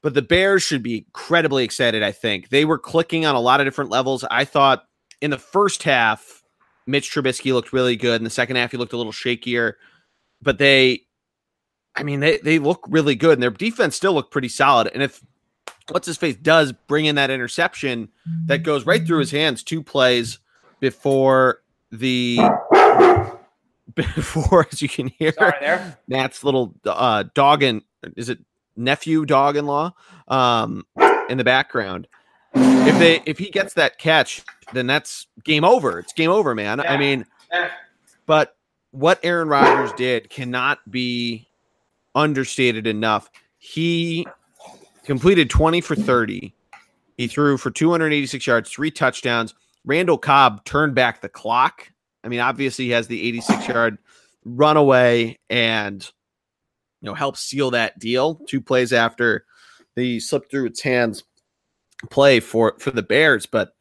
But the Bears should be incredibly excited, I think. They were clicking on a lot of different levels. I thought in the first half, Mitch Trubisky looked really good. In the second half, he looked a little shakier. But they, I mean, they, they look really good, and their defense still looked pretty solid. And if what's his face does bring in that interception that goes right through his hands two plays before the before as you can hear Sorry. Matt's little uh dog and is it nephew dog in law um in the background. If they if he gets that catch, then that's game over. It's game over, man. I mean, Yeah. but what Aaron Rodgers did cannot be understated enough. He completed 20 for 30. He threw for 286 yards, three touchdowns. Randall Cobb turned back the clock. I mean, obviously he has the 86 yard runaway and you know help seal that deal. Two plays after the slipped through its hands play for for the Bears, but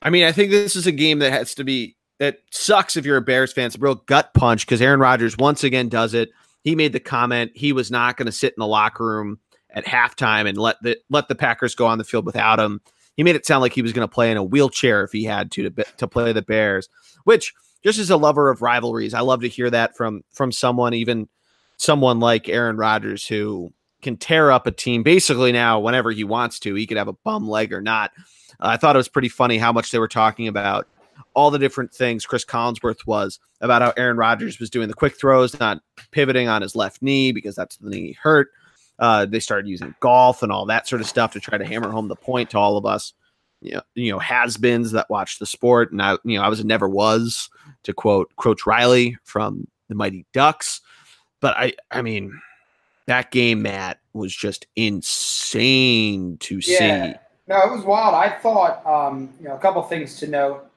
I mean, I think this is a game that has to be that sucks if you're a Bears fan. It's a real gut punch because Aaron Rodgers once again does it. He made the comment he was not going to sit in the locker room at halftime and let the let the Packers go on the field without him. He made it sound like he was going to play in a wheelchair if he had to to, to play the Bears. Which, just as a lover of rivalries, I love to hear that from from someone, even someone like Aaron Rodgers, who can tear up a team basically now whenever he wants to. He could have a bum leg or not. Uh, I thought it was pretty funny how much they were talking about all the different things Chris Collinsworth was about how Aaron Rodgers was doing the quick throws, not pivoting on his left knee because that's the knee he hurt. Uh, they started using golf and all that sort of stuff to try to hammer home the point to all of us, you know, you know, has-beens that watch the sport. And I, you know, I was never was to quote Coach Riley from the Mighty Ducks. But I, I mean, that game, Matt, was just insane to Yeah. see. No, it was wild. I thought, um, you know, a couple things to note.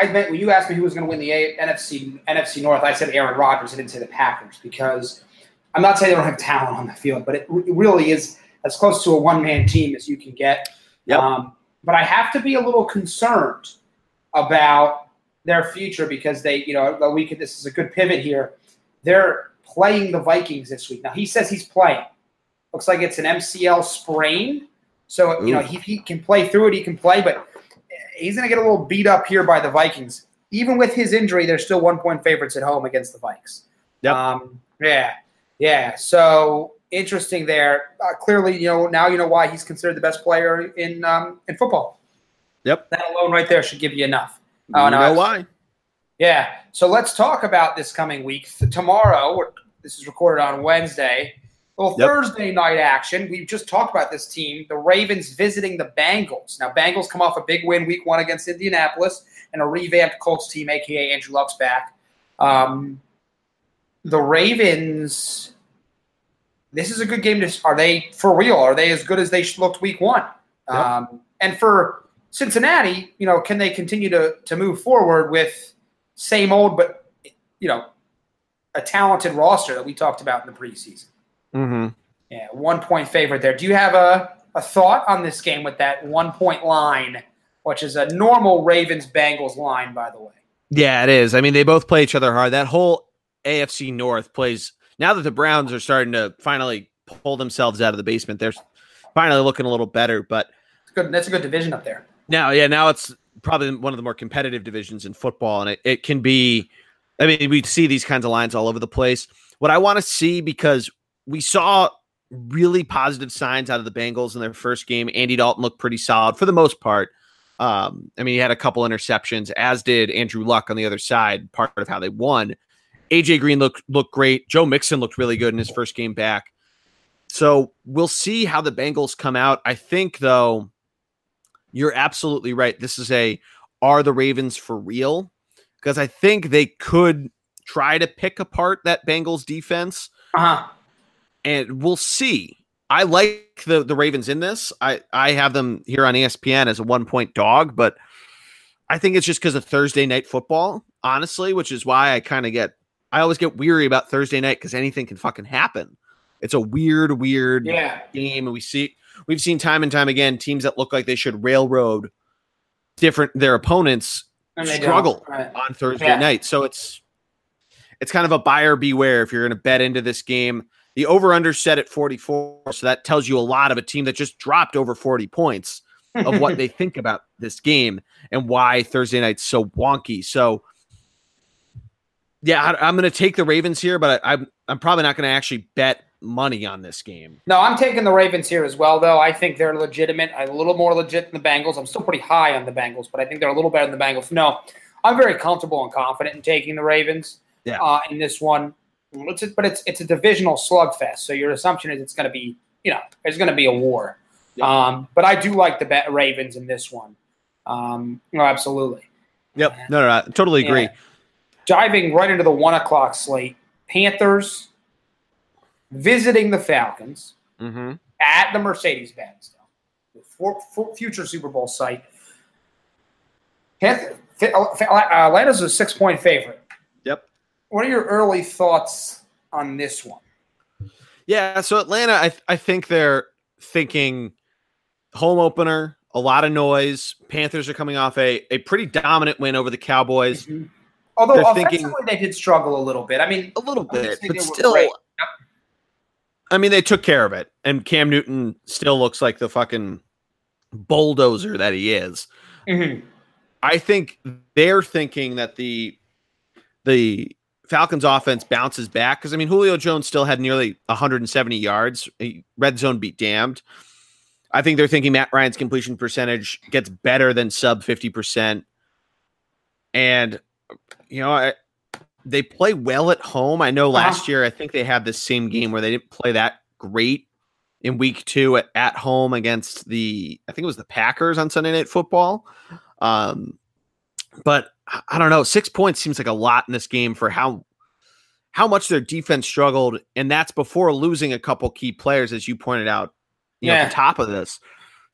I meant when you asked me who was going to win the A- NFC NFC North, I said Aaron Rodgers. I didn't say the Packers because I'm not saying they don't have talent on the field, but it, re- it really is as close to a one man team as you can get. Yep. Um, but I have to be a little concerned about their future because they, you know, we could. This is a good pivot here. They're playing the Vikings this week. Now he says he's playing. Looks like it's an MCL sprain. So, you know, he, he can play through it. He can play, but he's going to get a little beat up here by the Vikings. Even with his injury, they're still one point favorites at home against the Vikes. Yep. Um, yeah. Yeah. So interesting there. Uh, clearly, you know, now you know why he's considered the best player in um, in football. Yep. That alone right there should give you enough. Oh, no, know why? Yeah. So let's talk about this coming week. Tomorrow, this is recorded on Wednesday. Little Yep. Thursday night action. We've just talked about this team. The Ravens visiting the Bengals. Now, Bengals come off a big win week one against Indianapolis and a revamped Colts team, aka Andrew Luck's back. Um, the Ravens. This is a good game. To are they for real? Are they as good as they looked week one? Yep. Um, and for Cincinnati, you know, can they continue to to move forward with same old, but you know, a talented roster that we talked about in the preseason? Mm-hmm. Yeah, one point favorite there. Do you have a, a thought on this game with that one point line, which is a normal Ravens Bengals line, by the way? Yeah, it is. I mean, they both play each other hard. That whole AFC North plays now that the Browns are starting to finally pull themselves out of the basement. They're finally looking a little better. But It's good. That's a good division up there. now, yeah, now it's probably one of the more competitive divisions in football, and it, it can be. I mean, we see these kinds of lines all over the place. What I want to see because we saw really positive signs out of the Bengals in their first game. Andy Dalton looked pretty solid for the most part. Um, I mean, he had a couple interceptions, as did Andrew Luck on the other side, part of how they won. AJ Green looked looked great. Joe Mixon looked really good in his first game back. So we'll see how the Bengals come out. I think though, you're absolutely right. This is a are the Ravens for real? Because I think they could try to pick apart that Bengals defense. Uh-huh. And we'll see. I like the the Ravens in this. I I have them here on ESPN as a one point dog, but I think it's just because of Thursday night football, honestly, which is why I kind of get I always get weary about Thursday night because anything can fucking happen. It's a weird, weird yeah. game, and we see we've seen time and time again teams that look like they should railroad different their opponents struggle right. on Thursday yeah. night. So it's it's kind of a buyer beware if you're going to bet into this game. The over under set at 44. So that tells you a lot of a team that just dropped over 40 points of what they think about this game and why Thursday night's so wonky. So, yeah, I, am going to take the Ravens here, but I, I'm, I'm probably not going to actually bet money on this game. No, I'm taking the Ravens here as well, though. I think they're legitimate, a little more legit than the Bengals. I'm still pretty high on the Bengals, but I think they're a little better than the Bengals. No, I'm very comfortable and confident in taking the Ravens yeah. uh, in this one. It's a, but it's it's a divisional slugfest. So your assumption is it's going to be you know there's going to be a war. Yep. Um, but I do like the Ravens in this one. Um, no, absolutely. Yep. No, no, no. I totally agree. Yeah. Diving right into the one o'clock slate, Panthers visiting the Falcons mm-hmm. at the Mercedes Benz, the future Super Bowl site. Atlanta's a six point favorite what are your early thoughts on this one? Yeah, so Atlanta, I I think they're thinking home opener, a lot of noise. Panthers are coming off a, a pretty dominant win over the Cowboys. Mm-hmm. Although they're offensively thinking, they did struggle a little bit. I mean, a little bit, but still. Yep. I mean, they took care of it, and Cam Newton still looks like the fucking bulldozer that he is. Mm-hmm. I think they're thinking that the the Falcons offense bounces back because I mean Julio Jones still had nearly 170 yards. Red zone beat damned. I think they're thinking Matt Ryan's completion percentage gets better than sub 50%. And you know, I, they play well at home. I know last uh-huh. year I think they had this same game where they didn't play that great in week 2 at, at home against the I think it was the Packers on Sunday Night Football. Um but I don't know. Six points seems like a lot in this game for how how much their defense struggled, and that's before losing a couple key players, as you pointed out. You yeah. know, at the top of this.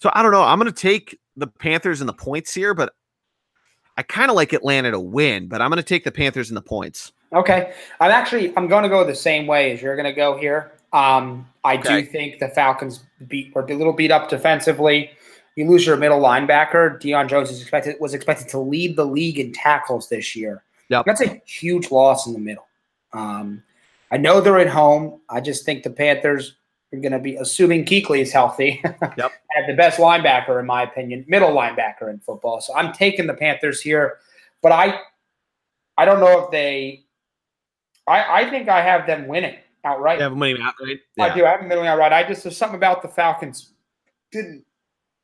So I don't know. I'm going to take the Panthers and the points here, but I kind of like Atlanta to win. But I'm going to take the Panthers and the points. Okay, I'm actually I'm going to go the same way as you're going to go here. Um, I okay. do think the Falcons beat or a little beat up defensively. You lose your middle linebacker. Deion Jones is expected was expected to lead the league in tackles this year. Yep. That's a huge loss in the middle. Um, I know they're at home. I just think the Panthers are going to be assuming Kuechly is healthy. Yep. have the best linebacker, in my opinion, middle linebacker in football. So I'm taking the Panthers here, but I, I don't know if they. I, I think I have them winning outright. You have them winning outright. Yeah. I do. I have them winning outright. I just there's something about the Falcons didn't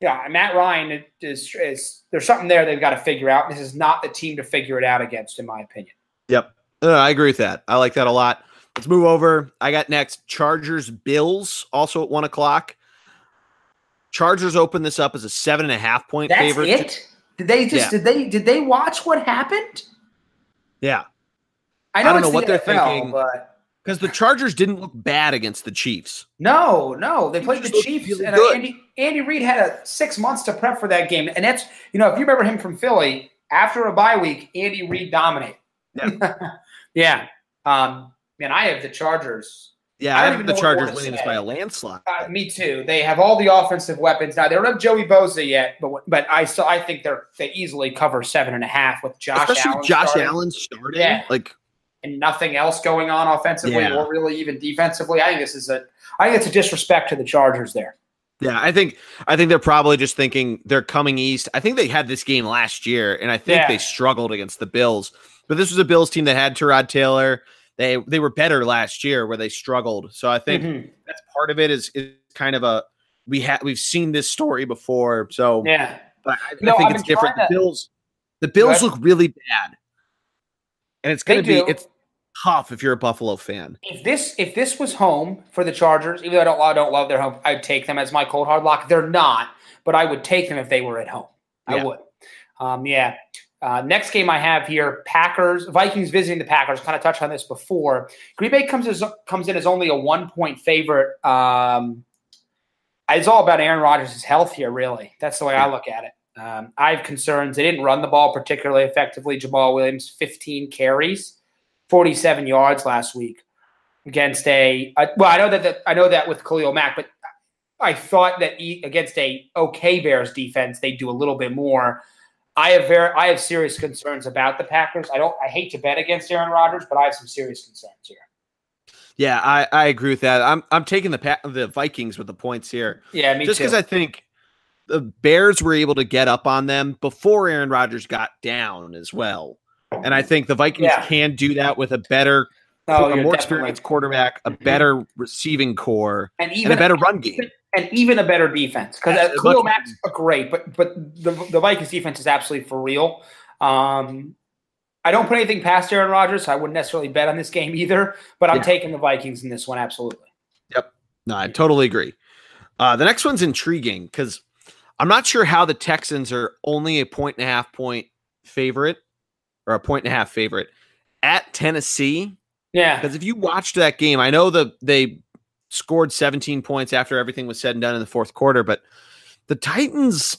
yeah, Matt Ryan is, is there's something there they've got to figure out. This is not the team to figure it out against, in my opinion. Yep, uh, I agree with that. I like that a lot. Let's move over. I got next Chargers Bills also at one o'clock. Chargers open this up as a seven and a half point That's favorite. It? Did they just yeah. did they did they watch what happened? Yeah, I, know I don't know what the they're thinking, but because the Chargers didn't look bad against the Chiefs. No, no, they played the Chiefs, really and uh, Andy, Andy Reid had a six months to prep for that game, and that's you know if you remember him from Philly after a bye week, Andy Reid dominated. Yeah, yeah. Um, man, I have the Chargers. Yeah, I, I have the Chargers winning this by a landslide. Uh, me too. They have all the offensive weapons now. They don't have Joey Bosa yet, but but I still I think they're they easily cover seven and a half with Josh. Especially Allen Josh starting. Allen starting. Yeah, like and nothing else going on offensively yeah. or really even defensively. I think this is a I think it's a disrespect to the Chargers there. Yeah, I think I think they're probably just thinking they're coming east. I think they had this game last year, and I think yeah. they struggled against the Bills. But this was a Bills team that had Tyrod Taylor. They they were better last year where they struggled. So I think mm-hmm. that's part of it is, is kind of a we have we've seen this story before. So yeah, But I, no, I think I've it's different. To... The Bills, the Bills look really bad, and it's going to be it's tough if you're a Buffalo fan. If this if this was home for the Chargers, even though I don't I don't love their home, I'd take them as my cold hard lock. They're not, but I would take them if they were at home. I yeah. would. Um, yeah. Uh, next game I have here: Packers Vikings visiting the Packers. Kind of touched on this before. Green Bay comes as comes in as only a one point favorite. Um, it's all about Aaron Rodgers' health here. Really, that's the way I look at it. Um, I have concerns. They didn't run the ball particularly effectively. Jamaal Williams, 15 carries, 47 yards last week against a. Uh, well, I know that, that I know that with Khalil Mack, but I thought that he, against a okay Bears defense, they do a little bit more. I have very, I have serious concerns about the Packers. I don't, I hate to bet against Aaron Rodgers, but I have some serious concerns here. Yeah, I, I agree with that. I'm I'm taking the the Vikings with the points here. Yeah, me just because I think the Bears were able to get up on them before Aaron Rodgers got down as well, and I think the Vikings yeah. can do that with a better, oh, a more experienced quarterback, a better receiving corps, and even and a better run game, and even a better defense. Because uh, Khalil Mack's great, but but the the Vikings defense is absolutely for real. Um, I don't put anything past Aaron Rodgers. So I wouldn't necessarily bet on this game either, but I'm yeah. taking the Vikings in this one absolutely. Yep. No, I totally agree. Uh, the next one's intriguing because I'm not sure how the Texans are only a point and a half point favorite or a point and a half favorite at Tennessee. Yeah. Because if you watched that game, I know that they scored 17 points after everything was said and done in the fourth quarter, but the Titans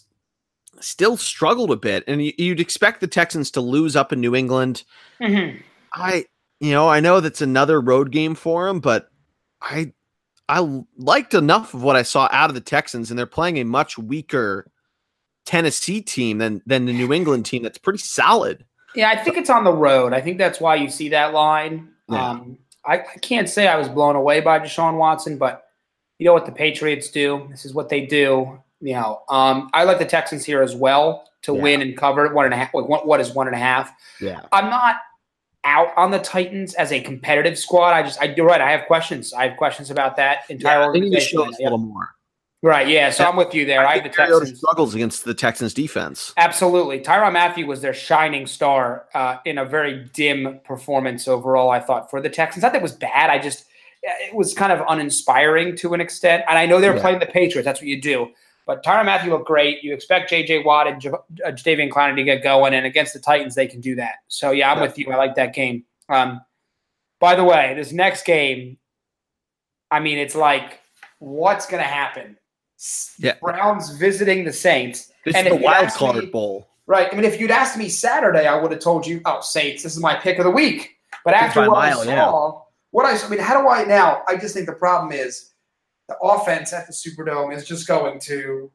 still struggled a bit, and you'd expect the Texans to lose up in New England. Mm-hmm. I, you know, I know that's another road game for them, but I, I liked enough of what I saw out of the Texans, and they're playing a much weaker Tennessee team than than the New England team that's pretty solid. Yeah, I think it's on the road. I think that's why you see that line. Yeah. Um, I, I can't say I was blown away by Deshaun Watson, but you know what the Patriots do. This is what they do. You know, um, I like the Texans here as well to yeah. win and cover one and a half. What, what is one and a half? Yeah, I'm not out on the Titans as a competitive squad. I just, I, you're right. I have questions. I have questions about that entire yeah, organization. They need to show us a little more. Right. Yeah. So. I'm with you there. I, I have the Texans struggles against the Texans defense. Absolutely. Tyrann Mathieu was their shining star uh, in a very dim performance overall. I thought for the Texans, not that it was bad. I just it was kind of uninspiring to an extent. And I know they're yeah. playing the Patriots. That's what you do. But Tyrann Mathieu looked great. You expect J.J. Watt and J- uh, Clowney to get going, and against the Titans, they can do that. So yeah, I'm yeah. with you. I like that game. Um, by the way, this next game, I mean, it's like, what's going to happen? Yeah. Browns visiting the Saints. This and is the wild card me, bowl. Right. I mean, if you'd asked me Saturday, I would have told you, oh, Saints, this is my pick of the week. But after what mile, I saw, yeah. what I, I mean, how do I now? I just think the problem is the offense at the Superdome is just going to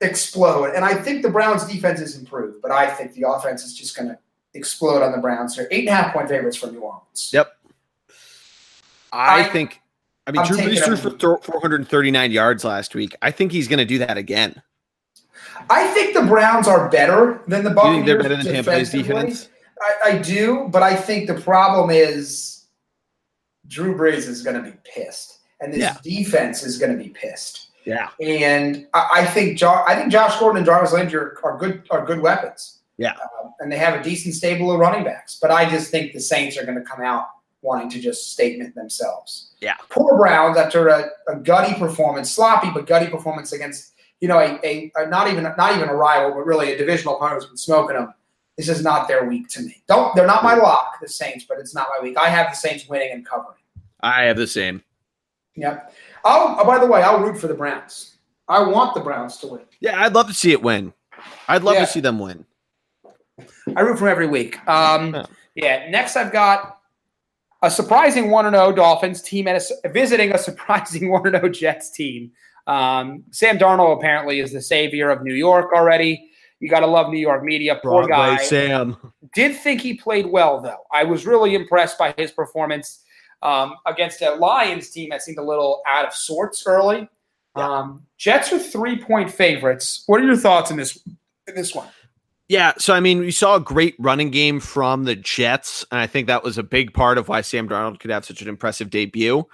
explode. And I think the Browns' defense is improved, but I think the offense is just going to explode on the Browns. They're eight and a half point favorites for New Orleans. Yep. I, I think. I mean, I'm Drew Brees threw for 439 yards last week. I think he's going to do that again. I think the Browns are better than the Buccaneers. You think they're better than Tampa Bay's defense? I, I do, but I think the problem is Drew Brees is going to be pissed and this yeah. defense is going to be pissed. Yeah, and I, I think jo- I think Josh Gordon and Jarvis Landry are, are good are good weapons. Yeah, um, and they have a decent stable of running backs. But I just think the Saints are going to come out wanting to just statement themselves. Yeah, poor Browns after a, a gutty performance, sloppy but gutty performance against you know a, a, a not even not even a rival, but really a divisional opponent who's been smoking them. This is not their week to me. Don't they're not my lock, the Saints, but it's not my week. I have the Saints winning and covering. I have the same. Yep. I'll, oh, by the way, I'll root for the Browns. I want the Browns to win. Yeah, I'd love to see it win. I'd love yeah. to see them win. I root for them every week. Um, yeah. yeah. Next, I've got a surprising 1 0 Dolphins team and a, visiting a surprising 1 0 Jets team. Um, Sam Darnold apparently is the savior of New York already. You got to love New York media. Poor Broadway guy. Sam. Did think he played well, though. I was really impressed by his performance um, against a Lions team that seemed a little out of sorts early. Yeah. Um, Jets are three point favorites. What are your thoughts in this in this one? Yeah, so I mean, we saw a great running game from the Jets, and I think that was a big part of why Sam Darnold could have such an impressive debut.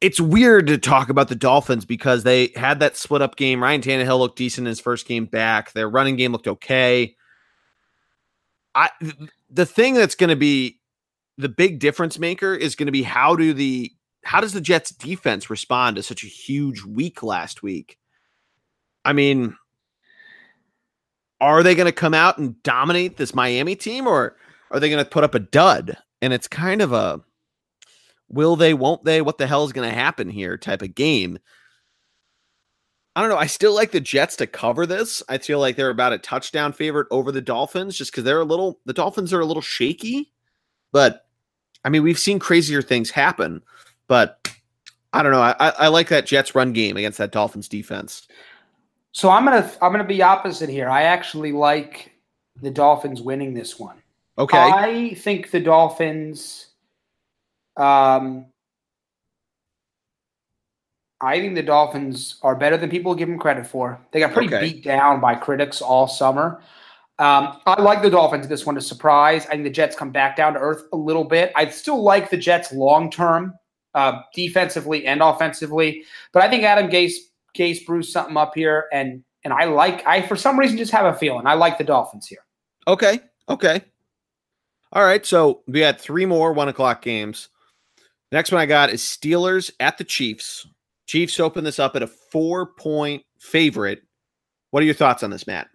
it's weird to talk about the Dolphins because they had that split up game. Ryan Tannehill looked decent in his first game back. Their running game looked okay. I the thing that's going to be the big difference maker is going to be how do the how does the Jets defense respond to such a huge week last week? I mean, are they going to come out and dominate this Miami team or are they going to put up a dud? And it's kind of a will they, won't they, what the hell is going to happen here type of game. I don't know. I still like the Jets to cover this. I feel like they're about a touchdown favorite over the Dolphins just because they're a little, the Dolphins are a little shaky. But I mean, we've seen crazier things happen, but I don't know. I, I like that Jets run game against that Dolphins defense. So I'm gonna I'm gonna be opposite here. I actually like the Dolphins winning this one. Okay. I think the Dolphins. Um, I think the Dolphins are better than people give them credit for. They got pretty okay. beat down by critics all summer. Um, I like the Dolphins. This one to surprise. I think the Jets come back down to earth a little bit. I still like the Jets long term, uh, defensively and offensively. But I think Adam Gase Gase brews something up here, and and I like I for some reason just have a feeling I like the Dolphins here. Okay, okay, all right. So we had three more one o'clock games. Next one I got is Steelers at the Chiefs. Chiefs open this up at a four point favorite. What are your thoughts on this, Matt?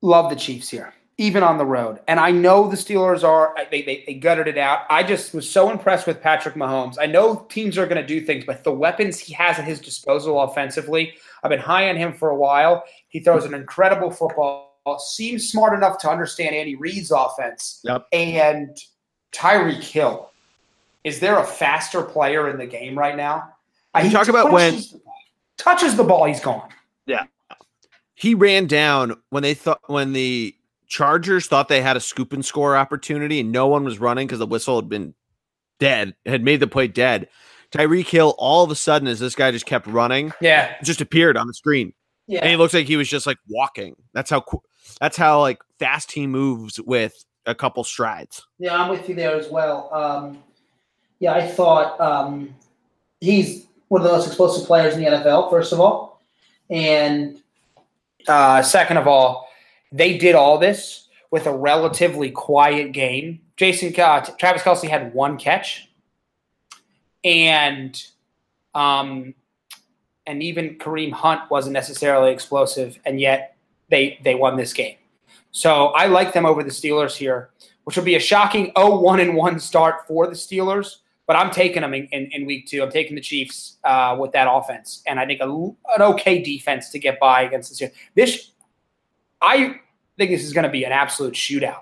Love the Chiefs here even on the road. And I know the Steelers are they, they, they gutted it out. I just was so impressed with Patrick Mahomes. I know teams are going to do things, but the weapons he has at his disposal offensively, I've been high on him for a while. He throws an incredible football. Seems smart enough to understand Andy Reid's offense. Yep. And Tyreek Hill. Is there a faster player in the game right now? You talk about when the touches the ball, he's gone. Yeah. He ran down when they thought when the Chargers thought they had a scoop and score opportunity and no one was running because the whistle had been dead, had made the play dead. Tyreek Hill, all of a sudden, as this guy just kept running, yeah, just appeared on the screen. Yeah. And he looks like he was just like walking. That's how that's how like fast he moves with a couple strides. Yeah, I'm with you there as well. Um, yeah, I thought um, he's one of the most explosive players in the NFL, first of all. And uh, second of all, they did all this with a relatively quiet game. Jason uh, Travis Kelce had one catch, and um, and even Kareem Hunt wasn't necessarily explosive, and yet they they won this game. So I like them over the Steelers here, which would be a shocking 0-1 and one start for the Steelers. But I'm taking them in, in, in week two. I'm taking the Chiefs uh, with that offense, and I think a, an okay defense to get by against this year. This I think this is going to be an absolute shootout,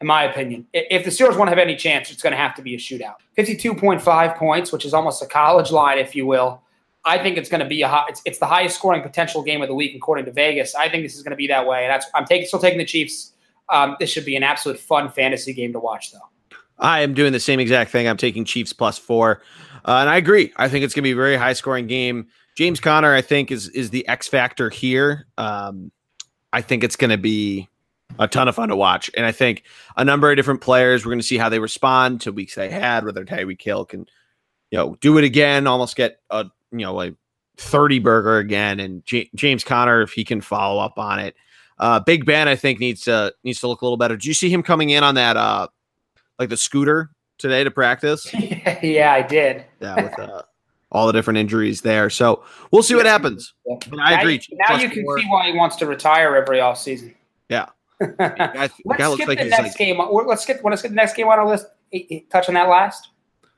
in my opinion. If the Steelers want to have any chance, it's going to have to be a shootout. 52.5 points, which is almost a college line, if you will. I think it's going to be a high, it's, it's the highest scoring potential game of the week according to Vegas. I think this is going to be that way, and that's I'm taking still taking the Chiefs. Um, this should be an absolute fun fantasy game to watch, though. I am doing the same exact thing. I'm taking Chiefs plus four, uh, and I agree. I think it's going to be a very high scoring game. James Conner, I think, is is the X factor here. Um, I think it's going to be a ton of fun to watch. And I think a number of different players, we're going to see how they respond to weeks they had, whether Tyreek Hill can, you know, do it again, almost get a, you know, like 30 burger again. And J- James Conner, if he can follow up on it. Uh, Big Ben, I think needs to needs to look a little better. Did you see him coming in on that uh like the scooter today to practice? yeah, I did. Yeah, with uh all the different injuries there. So we'll see what happens. But I agree. Now, now you can four. see why he wants to retire every off season. Yeah. guy, let's skip like the next like, game. Let's skip. Want to skip the next game on our list? Touch on that last.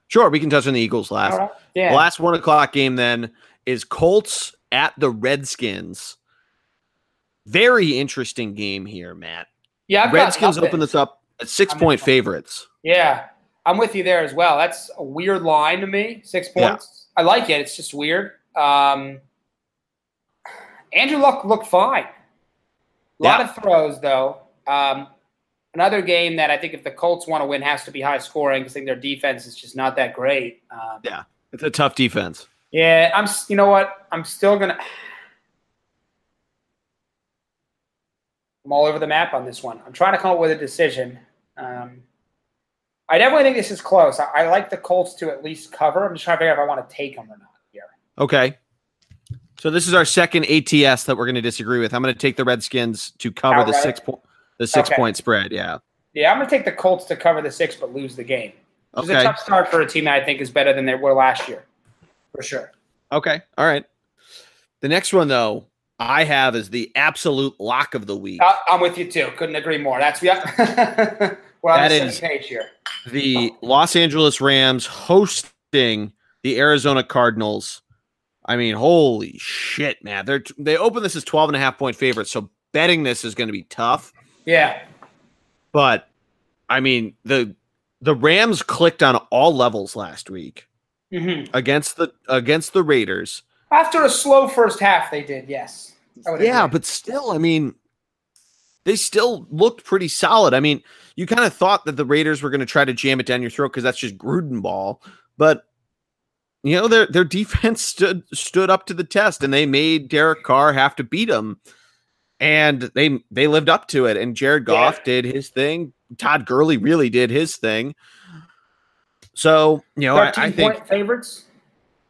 Sure, we can touch on the Eagles last. Right. Yeah. The last one o'clock game then is Colts at the Redskins. Very interesting game here, Matt. Yeah, I've Redskins open this up at 6 I'm point favorites. Yeah, I'm with you there as well. That's a weird line to me. Six points. Yeah. I like it. It's just weird. Um, Andrew Luck looked fine. A lot yeah. of throws though. Um, another game that I think if the Colts want to win has to be high scoring because I think their defense is just not that great. Um, yeah, it's a tough defense. Yeah, I'm. You know what? I'm still gonna. I'm all over the map on this one. I'm trying to come up with a decision. Um, I definitely think this is close. I, I, like the Colts to at least cover. I'm just trying to figure out if I want to take them or not here. Okay. So this is our second ATS that we're going to disagree with. I'm going to take the Redskins to cover the six point the six okay. point spread. Yeah. Yeah, I'm going to take the Colts to cover the six but lose the game. It's okay. a tough start for a team that I think is better than they were last year, for sure. Okay. All right. The next one, though, I have is the absolute lock of the week. Uh, I'm with you too. Couldn't agree more. That's yeah. We're on that the same page here. The Los Angeles Rams hosting the Arizona Cardinals. I mean, holy shit, man. They're they open this as 12 and a half point favorites, so betting this is going to be tough. Yeah. But I mean, the the Rams clicked on all levels last week mm-hmm. against the against the Raiders. After a slow first half, they did. Yes. Yeah, agree. but still, I mean, they still looked pretty solid. I mean, you kind of thought that the Raiders were going to try to jam it down your throat because that's just Gruden ball, but you know their their defense stood stood up to the test, and they made Derek Carr have to beat them, and they they lived up to it. And Jared Goff yeah. did his thing. Todd Gurley really did his thing. So you know, I, I think favorites.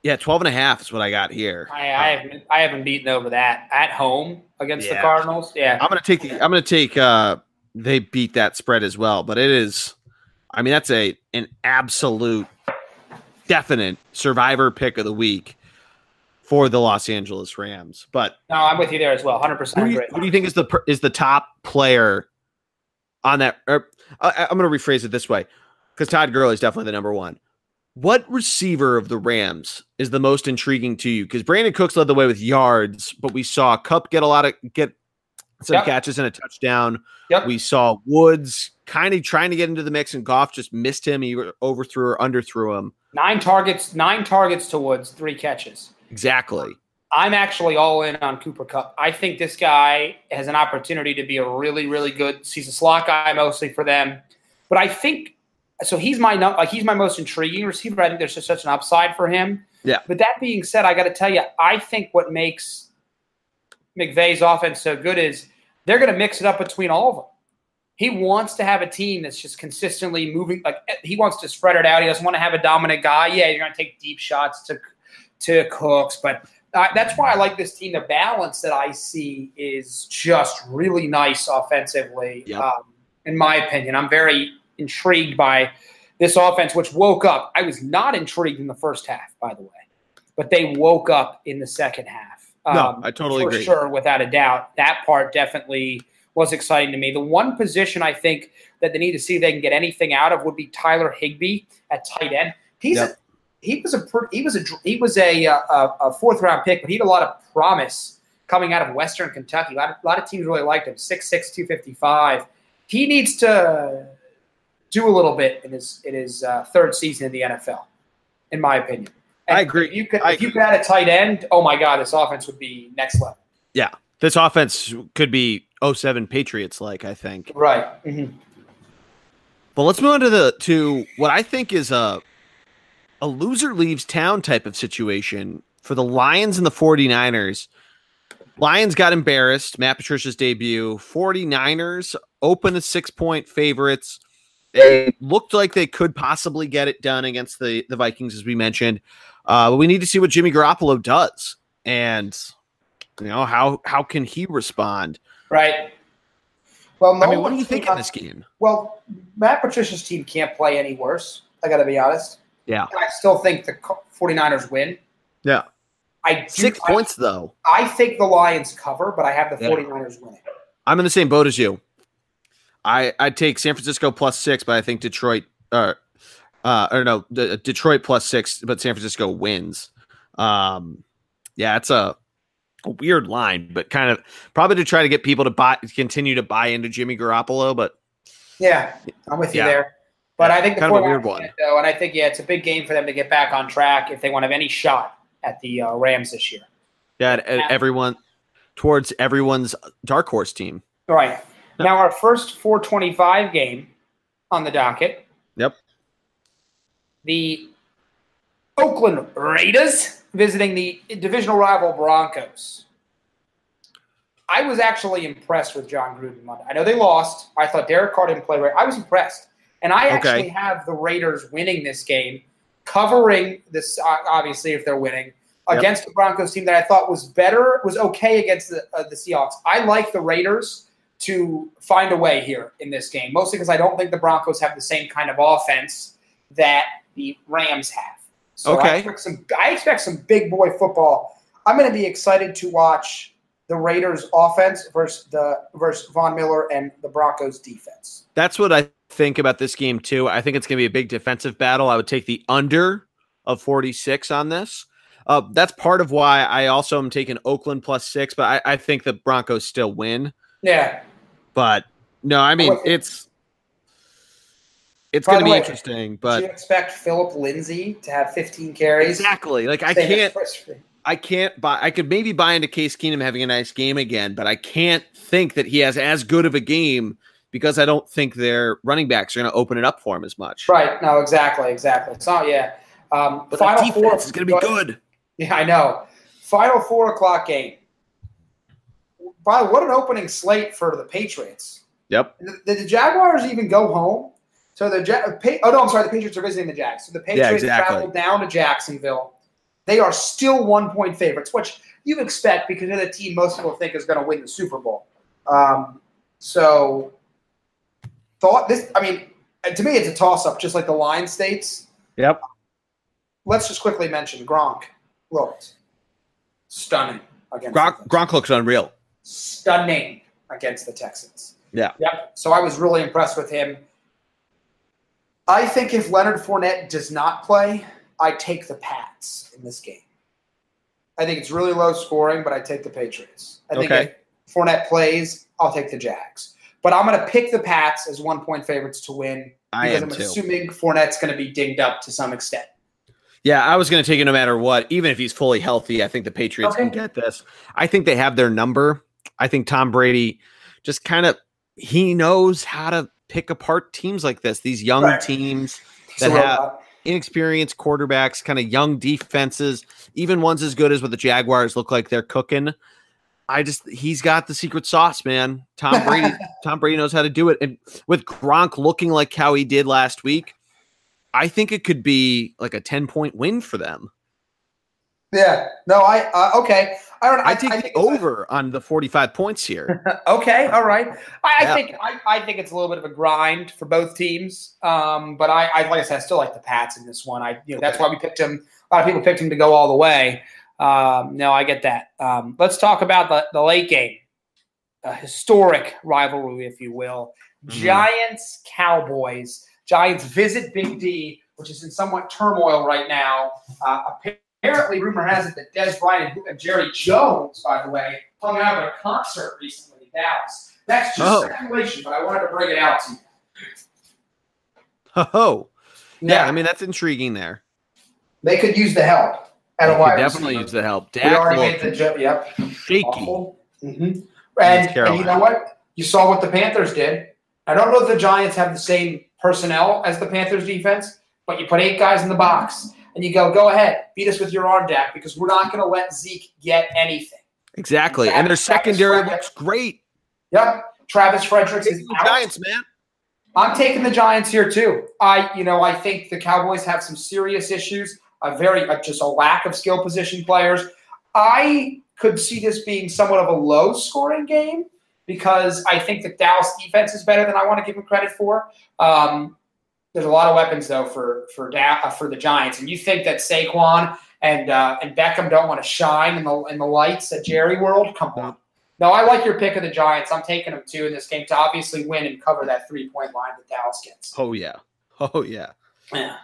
Yeah, 12 and a half is what I got here. I, I haven't I haven't beaten over that at home against yeah. the Cardinals. Yeah. I'm gonna take the I'm gonna take uh they beat that spread as well, but it is I mean that's a an absolute definite survivor pick of the week for the Los Angeles Rams. But no, I'm with you there as well. 100. percent Who do you think is the is the top player on that? Or, I, I'm going to rephrase it this way because Todd Gurley is definitely the number one. What receiver of the Rams is the most intriguing to you? Because Brandin Cooks led the way with yards, but we saw Kupp get a lot of get some yep. catches and a touchdown. Yep. We saw Woods kind of trying to get into the mix, and Goff just missed him. He overthrew or underthrew him. Nine targets, nine targets to Woods, three catches. Exactly. I'm actually all in on Cooper Kupp. I think this guy has an opportunity to be a really, really good. He's a slot guy mostly for them, but I think so he's my like he's my most intriguing receiver. I think there's just such an upside for him. Yeah. But that being said, I got to tell you, I think what makes McVay's offense so good is they're going to mix it up between all of them. He wants to have a team that's just consistently moving. Like he wants to spread it out. He doesn't want to have a dominant guy. Yeah, you're going to take deep shots to to Cooks, but uh, that's why I like this team. The balance that I see is just really nice offensively. Yep. Um, in my opinion, I'm very intrigued by this offense, which woke up. I was not intrigued in the first half, by the way, but they woke up in the second half. Um, no, I totally for agree. sure, without a doubt. That part definitely was exciting to me. The one position I think that they need to see if they can get anything out of would be Tyler Higbee at tight end. He's yep. a, he was a he was a he was a, a, a, fourth round pick, but he had a lot of promise coming out of Western Kentucky. A lot of, a lot of teams really liked him. 6'6", 255. He needs to do a little bit in his in his uh, third season in the NFL, in my opinion. And I agree. If you could, I if you could add a tight end, oh my God, this offense would be next level. Yeah, this offense could be 07 Patriots like. I think. Right. Mm-hmm. But let's move on to the to what I think is a a loser leaves town type of situation for the Lions and the 49ers. Lions got embarrassed. Matt Patricia's debut. 49ers open as six point favorites. They looked like they could possibly get it done against the, the Vikings, as we mentioned. Uh, but we need to see what Jimmy Garoppolo does. And, you know, how how can he respond? Right. Well, no I mean, what do you think of this game? Well, Matt Patricia's team can't play any worse. I got to be honest. Yeah. And I still think the 49ers win. Yeah. I do, Six I, points, though. I think the Lions cover, but I have the yeah. 49ers winning. I'm in the same boat as you. I I'd take San Francisco plus six, but I think Detroit uh uh or no the, Detroit plus six, but San Francisco wins. Um, yeah, it's a, a weird line, but kind of probably to try to get people to buy continue to buy into Jimmy Garoppolo. But yeah, I'm with you yeah. there. But I think the kind of a weird one, though, and I think yeah, it's a big game for them to get back on track if they want to have any shot at the uh, Rams this year. Yeah, everyone towards everyone's dark horse team. Right. Now, our first 425 game on the docket. Yep. The Oakland Raiders visiting the divisional rival Broncos. I was actually impressed with Jon Gruden Monday. I know they lost. I thought Derek Carr didn't play right. I was impressed. and I actually have the Raiders winning this game, covering this. Obviously, if they're winning against the Broncos team that I thought was better, was okay against the uh, the Seahawks. I like the Raiders to find a way here in this game, mostly because I don't think the Broncos have the same kind of offense that the Rams have. So okay. I expect some, I expect some big boy football. I'm going to be excited to watch the Raiders offense versus the versus Von Miller and the Broncos defense. That's what I think about this game too. I think it's going to be a big defensive battle. I would take the under of 46 on this. Uh, that's part of why I also am taking Oakland plus six, but I, I think the Broncos still win. Yeah. But no, I mean it's it's going to be way, interesting. But you expect Phillip Lindsay to have 15 carries? Exactly. Like I can't. I can't buy. I could maybe buy into Case Keenum having a nice game again, but I can't think that he has as good of a game because I don't think their running backs are going to open it up for him as much. Right. No. Exactly. Exactly. So yeah. Um, but final defense four is going to be good. Yeah, I know. Final four o'clock game. By what an opening slate for the Patriots. Yep. Did the Jaguars even go home? So the ja- oh no, I'm sorry, the Patriots are visiting the Jags. So the Patriots yeah, exactly. travel down to Jacksonville. They are still one point favorites, which you expect because they're the team most people think is going to win the Super Bowl. Um, so thought this. I mean, to me, it's a toss up, just like the line states. Yep. Let's just quickly mention Gronk looked stunning against Gronk. Gronk looks unreal. Stunning against the Texans. Yeah. Yep. So I was really impressed with him. I think if Leonard Fournette does not play, I take the Pats in this game. I think it's really low scoring, but I take the Patriots. I think okay. if Fournette plays, I'll take the Jags. But I'm going to pick the Pats as one point favorites to win because I'm too. assuming Fournette's going to be dinged up to some extent. Yeah, I was going to take it no matter what. Even if he's fully healthy, I think the Patriots okay. can get this. I think they have their number. I think Tom Brady just kind of he knows how to pick apart teams like this. These young right. teams that so, have inexperienced quarterbacks, kind of young defenses, even ones as good as what the Jaguars look like they're cooking. I just he's got the secret sauce, man. Tom Brady, Tom Brady knows how to do it. And with Gronk looking like how he did last week, I think it could be like a 10 point win for them. Yeah. No, I uh, okay. I don't. I, I take I the over on the 45 points here. okay. All right. I, yeah. I think I, I, think it's a little bit of a grind for both teams. Um, but I, I like I said, I still like the Pats in this one. I you know okay. that's why we picked him. A lot of people picked him to go all the way. Um, no, I get that. Um, let's talk about the, the late game, a historic rivalry, if you will. Mm-hmm. Giants Cowboys. Giants visit Big D, which is in somewhat turmoil right now. Uh, apparently, rumor has it that Dez Bryant and Jerry Jones, by the way, hung out at a concert recently in Dallas. That's just oh. speculation, but I wanted to bring it out to you. Oh, yeah. yeah. I mean that's intriguing. There, they could use the help. At a wide definitely receiver. use the help. Dak we already made the jump. Yep, shaky. Mm-hmm. And, and you know what? You saw what the Panthers did. I don't know if the Giants have the same personnel as the Panthers defense, but you put eight guys in the box and you go, go ahead, beat us with your arm, Dak, because we're not going to let Zeke get anything. Exactly. Travis, and their secondary looks great. Yep. Travis Fredericks is out. Giants, man. I'm taking the Giants here too. I, you know, I think the Cowboys have some serious issues. A very uh, just a lack of skill position players. I could see this being somewhat of a low scoring game because I think the Dallas defense is better than I want to give them credit for. Um, there's a lot of weapons though for for da- uh, for the Giants, and you think that Saquon and uh, and Beckham don't want to shine in the in the lights at Jerry World? Come on. No, I like your pick of the Giants. I'm taking them too in this game to obviously win and cover that three point line that Dallas gets. Oh yeah, oh yeah. Yeah.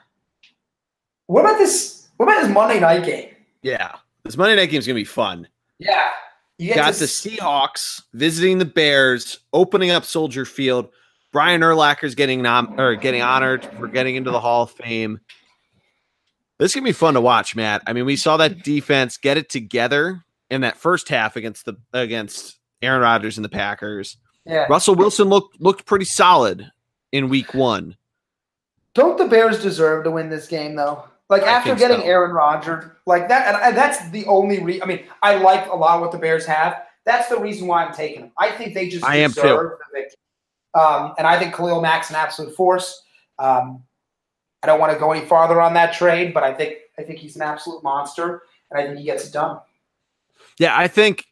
What about this? What about this Monday night game? Yeah, this Monday night game is gonna be fun. Yeah, you got the Seahawks visiting the Bears, opening up Soldier Field. Brian Urlacher's getting nom- or getting honored for getting into the Hall of Fame. This is gonna be fun to watch, Matt. I mean, we saw that defense get it together in that first half against the against Aaron Rodgers and the Packers. Yeah. Russell Wilson looked looked pretty solid in week one. Don't the Bears deserve to win this game though? Like I after getting so. Aaron Rodgers, like that, and that's the only reason. I mean, I like a lot of what the Bears have. That's the reason why I'm taking them. I think they just I am too. the victory. Um, and I think Khalil Mack's an absolute force. Um, I don't want to go any farther on that trade, but I think I think he's an absolute monster, and I think he gets it done. Yeah, I think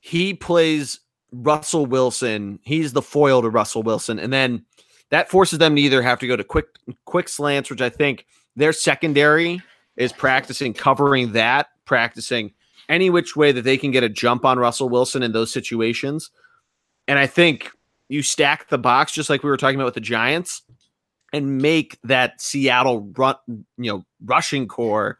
he plays Russell Wilson. He's the foil to Russell Wilson, and then that forces them to either have to go to quick quick slants, which I think their secondary is practicing covering that, practicing any which way that they can get a jump on Russell Wilson in those situations. And I think you stack the box just like we were talking about with the Giants and make that Seattle run, you know, rushing core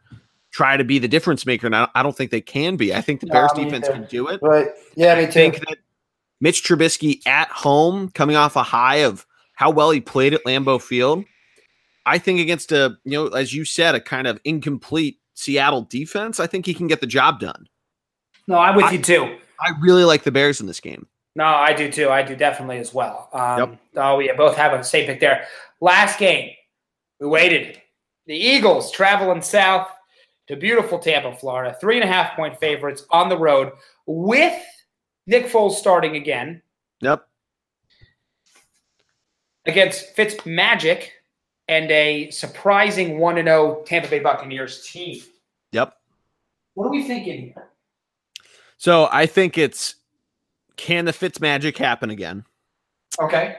try to be the difference maker. And I don't think they can be. I think the Bears defense can do it. Right. Yeah, me too. I think that Mitch Trubisky at home, coming off a high of how well he played at Lambeau Field, I think against a, you know, as you said, a kind of incomplete Seattle defense, I think he can get the job done. No, I'm with I, you too. I really like the Bears in this game. No, I do too. I do definitely as well. Um, yep. Oh, we both have a same pick there. Last game, we waited. The Eagles traveling south to beautiful Tampa, Florida. Three and a half point favorites on the road with Nick Foles starting again. Yep. Against Fitz Magic and a surprising 1 0 Tampa Bay Buccaneers team. Yep. What are we thinking here? So I think it's can the Fitz magic happen again? Okay.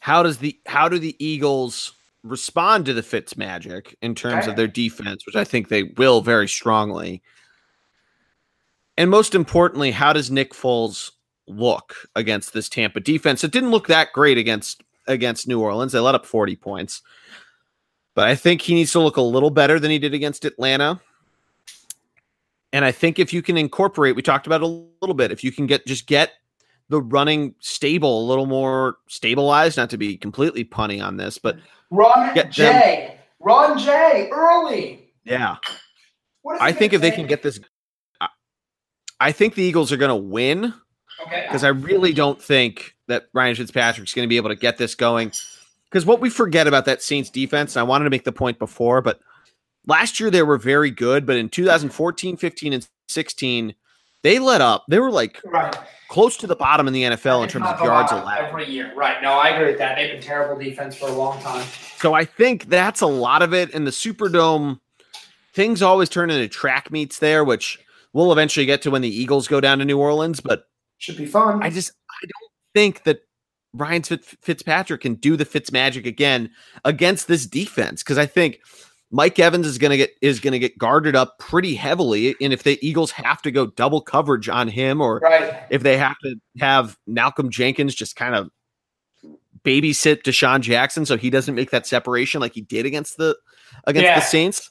How does the how do the Eagles respond to the Fitz magic in terms okay. of their defense, which I think they will very strongly? And most importantly, how does Nick Foles look against this Tampa defense? It didn't look that great against against New Orleans. They let up 40 points. But I think he needs to look a little better than he did against Atlanta. And I think if you can incorporate, we talked about a little bit, if you can get just get the running stable a little more stabilized, not to be completely punny on this, but run Jay, them, run Jay early. Yeah. I think if say? they can get this, I think the Eagles are going to win. Okay. Because I really don't think that Ryan Fitzpatrick's going to be able to get this going. Because what we forget about that Saints defense, and I wanted to make the point before, but last year they were very good, but in 2014, 15, and 16, they let up. They were like right. close to the bottom in the NFL in terms of yards allowed every year. Right? No, I agree with that. They've been terrible defense for a long time. So I think that's a lot of it. In the Superdome, things always turn into track meets there, which we'll eventually get to when the Eagles go down to New Orleans. But should be fun. I just I don't think that Ryan Fitzpatrick can do the Fitz magic again against this defense because I think Mike Evans is going to get is going to get guarded up pretty heavily, and if the Eagles have to go double coverage on him, or right. if they have to have Malcolm Jenkins just kind of babysit DeSean Jackson so he doesn't make that separation like he did against the against yeah. the Saints.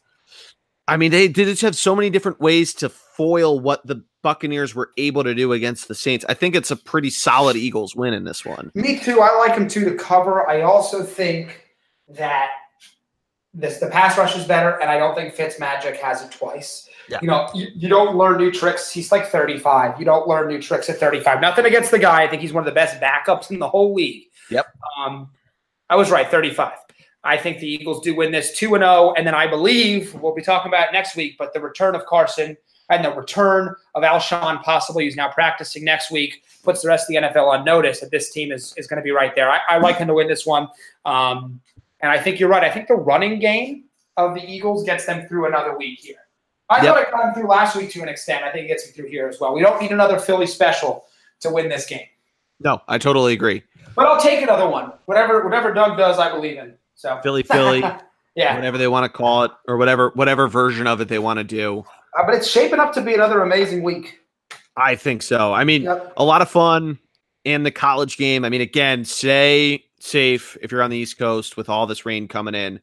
I mean, they did just have so many different ways to foil what the Buccaneers were able to do against the Saints. I think it's a pretty solid Eagles win in this one. Me too. I like them too to cover. I also think that this the pass rush is better, and I don't think Fitz Magic has it twice. Yeah. You know, you, you don't learn new tricks. He's like 35. You don't learn new tricks at 35. Nothing against the guy. I think he's one of the best backups in the whole league. Yep. Um, I was right, 35. I think the Eagles do win this 2 and 0. And then I believe we'll be talking about next week, but the return of Carson and the return of Alshon, possibly who's now practicing next week, puts the rest of the NFL on notice that this team is, is going to be right there. I, I like him to win this one. Um, and I think you're right. I think the running game of the Eagles gets them through another week here. I yep. thought it got them through last week to an extent. I think it gets them through here as well. We don't need another Philly special to win this game. No, I totally agree. But I'll take another one. Whatever whatever Doug does, I believe in. So Philly, Philly, yeah, whatever they want to call it, or whatever whatever version of it they want to do. Uh, but it's shaping up to be another amazing week. I think so. I mean, yep. a lot of fun in the college game. I mean, again, stay safe if you're on the East Coast with all this rain coming in.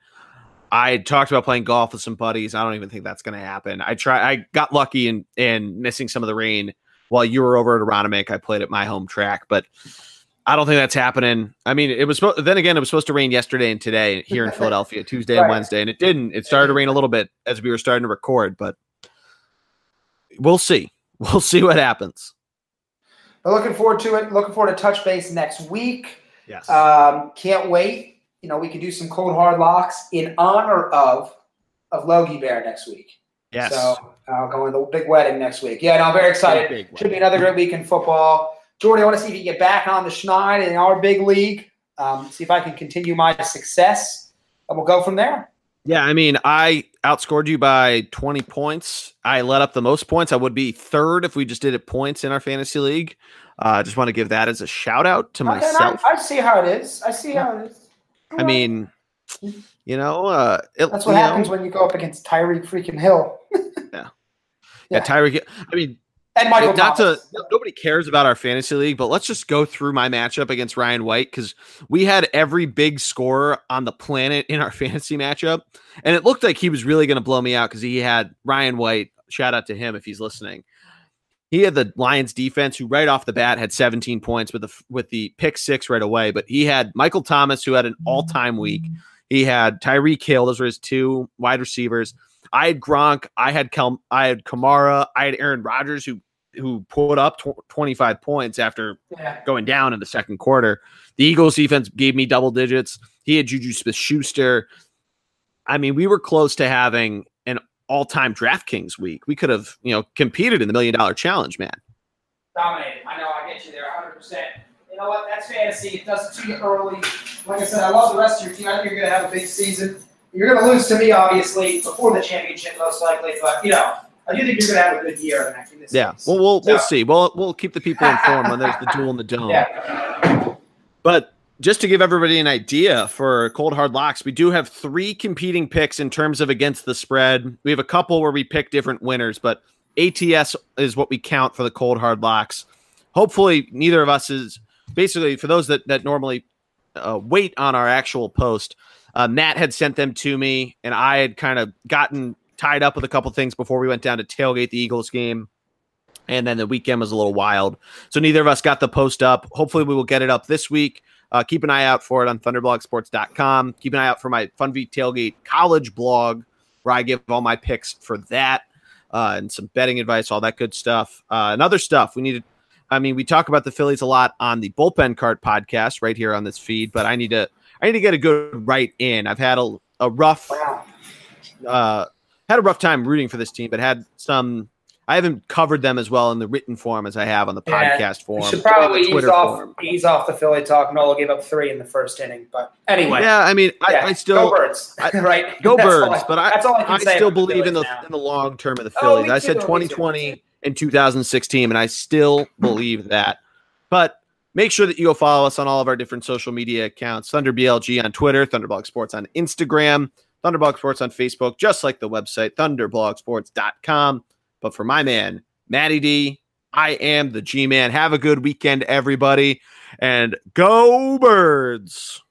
I talked about playing golf with some buddies. I don't even think that's going to happen. I try. I got lucky in in missing some of the rain while you were over at Aronimink. I played at my home track, but I don't think that's happening. I mean, it was then again, it was supposed to rain yesterday and today here in Philadelphia, Tuesday right. and Wednesday, and it didn't. It started to rain a little bit as we were starting to record, but we'll see. We'll see what happens. looking forward to it. Looking forward to touch base next week. Yes. Um, can't wait. You know, we can do some cold hard locks in honor of of Logie Bear next week. Yes. So I'll go to the big wedding next week. Yeah, no, I'm very excited. Should be another great week in football. Geordie, I want to see if you get back on the schneid in our big league. um, see if I can continue my success, and we'll go from there. Yeah, I mean, I outscored you by 20 points. I let up the most points. I would be third if we just did it points in our fantasy league. Uh, I uh, just want to give that as a shout out to myself. I, I, see how it is. I see how it is. I mean, you know, uh, it, that's what happens know. when you go up against Tyreek freaking Hill. yeah. Yeah, Tyreek. I mean, and Michael not Thomas. to nobody cares about our fantasy league, but let's just go through my matchup against Ryan White because we had every big scorer on the planet in our fantasy matchup, and it looked like he was really going to blow me out because he had Ryan White. Shout out to him if he's listening. He had the Lions defense who right off the bat had 17 points with the with the pick six right away, but he had Michael Thomas who had an all time week. He had Tyreek Hill; those were his two wide receivers. I had Gronk, I had Kel, I had Kamara, I had Aaron Rodgers who who put up tw- 25 points after yeah. going down in the second quarter. The Eagles defense gave me double digits. He had Juju Smith Schuster. I mean, we were close to having all-time DraftKings week. We could have, you know, competed in the million dollar challenge, man. Dominated. I know. I get you there, 100. percent You know what? That's fantasy. It does it to you early. Like I said, I love the rest of your team. I think you're going to have a big season. You're going to lose to me, obviously, before the championship, most likely. But you know, I do think you're going to have a good year in this. Yeah, well, we'll so. we'll see. We'll we'll keep the people informed when there's the duel in the dome. Yeah. But just to give everybody an idea for cold hard locks, we do have three competing picks in terms of against the spread. We have a couple where we pick different winners, but ATS is what we count for the cold hard locks. Hopefully, neither of us is basically for those that that normally uh, wait on our actual post. Uh, Matt had sent them to me, and I had kind of gotten tied up with a couple things before we went down to tailgate the Eagles game. And then the weekend was a little wild. So neither of us got the post up. Hopefully, we will get it up this week. Uh, keep an eye out for it on thunderblogsports.com. Keep an eye out for my Funvee Tailgate college blog, where I give all my picks for that uh, and some betting advice, all that good stuff. Uh, and other stuff we need to, I mean, we talk about the Phillies a lot on the Bullpen Cart podcast right here on this feed, but I need to, I need to get a good right in. I've had a, a rough, uh, had a rough time rooting for this team, but had some. I haven't covered them as well in the written form as I have on the yeah, podcast form. should probably ease off, form. ease off the Philly talk. Nola gave up three in the first inning, but anyway. Yeah, I mean, yeah, I, I, still go birds, I, right? Go that's birds, I, but I, I, I still believe in the in the long term of the oh, Phillies. Oh, I said 2020 and 2016, and I still believe that. But make sure that you go follow us on all of our different social media accounts: Thunder BLG on Twitter, Thunderblog Sports on Instagram. Thunderblog Sports on Facebook, just like the website, thunderblogsports.com. But for my man, Matty D, I am the G Man. Have a good weekend, everybody, and go birds.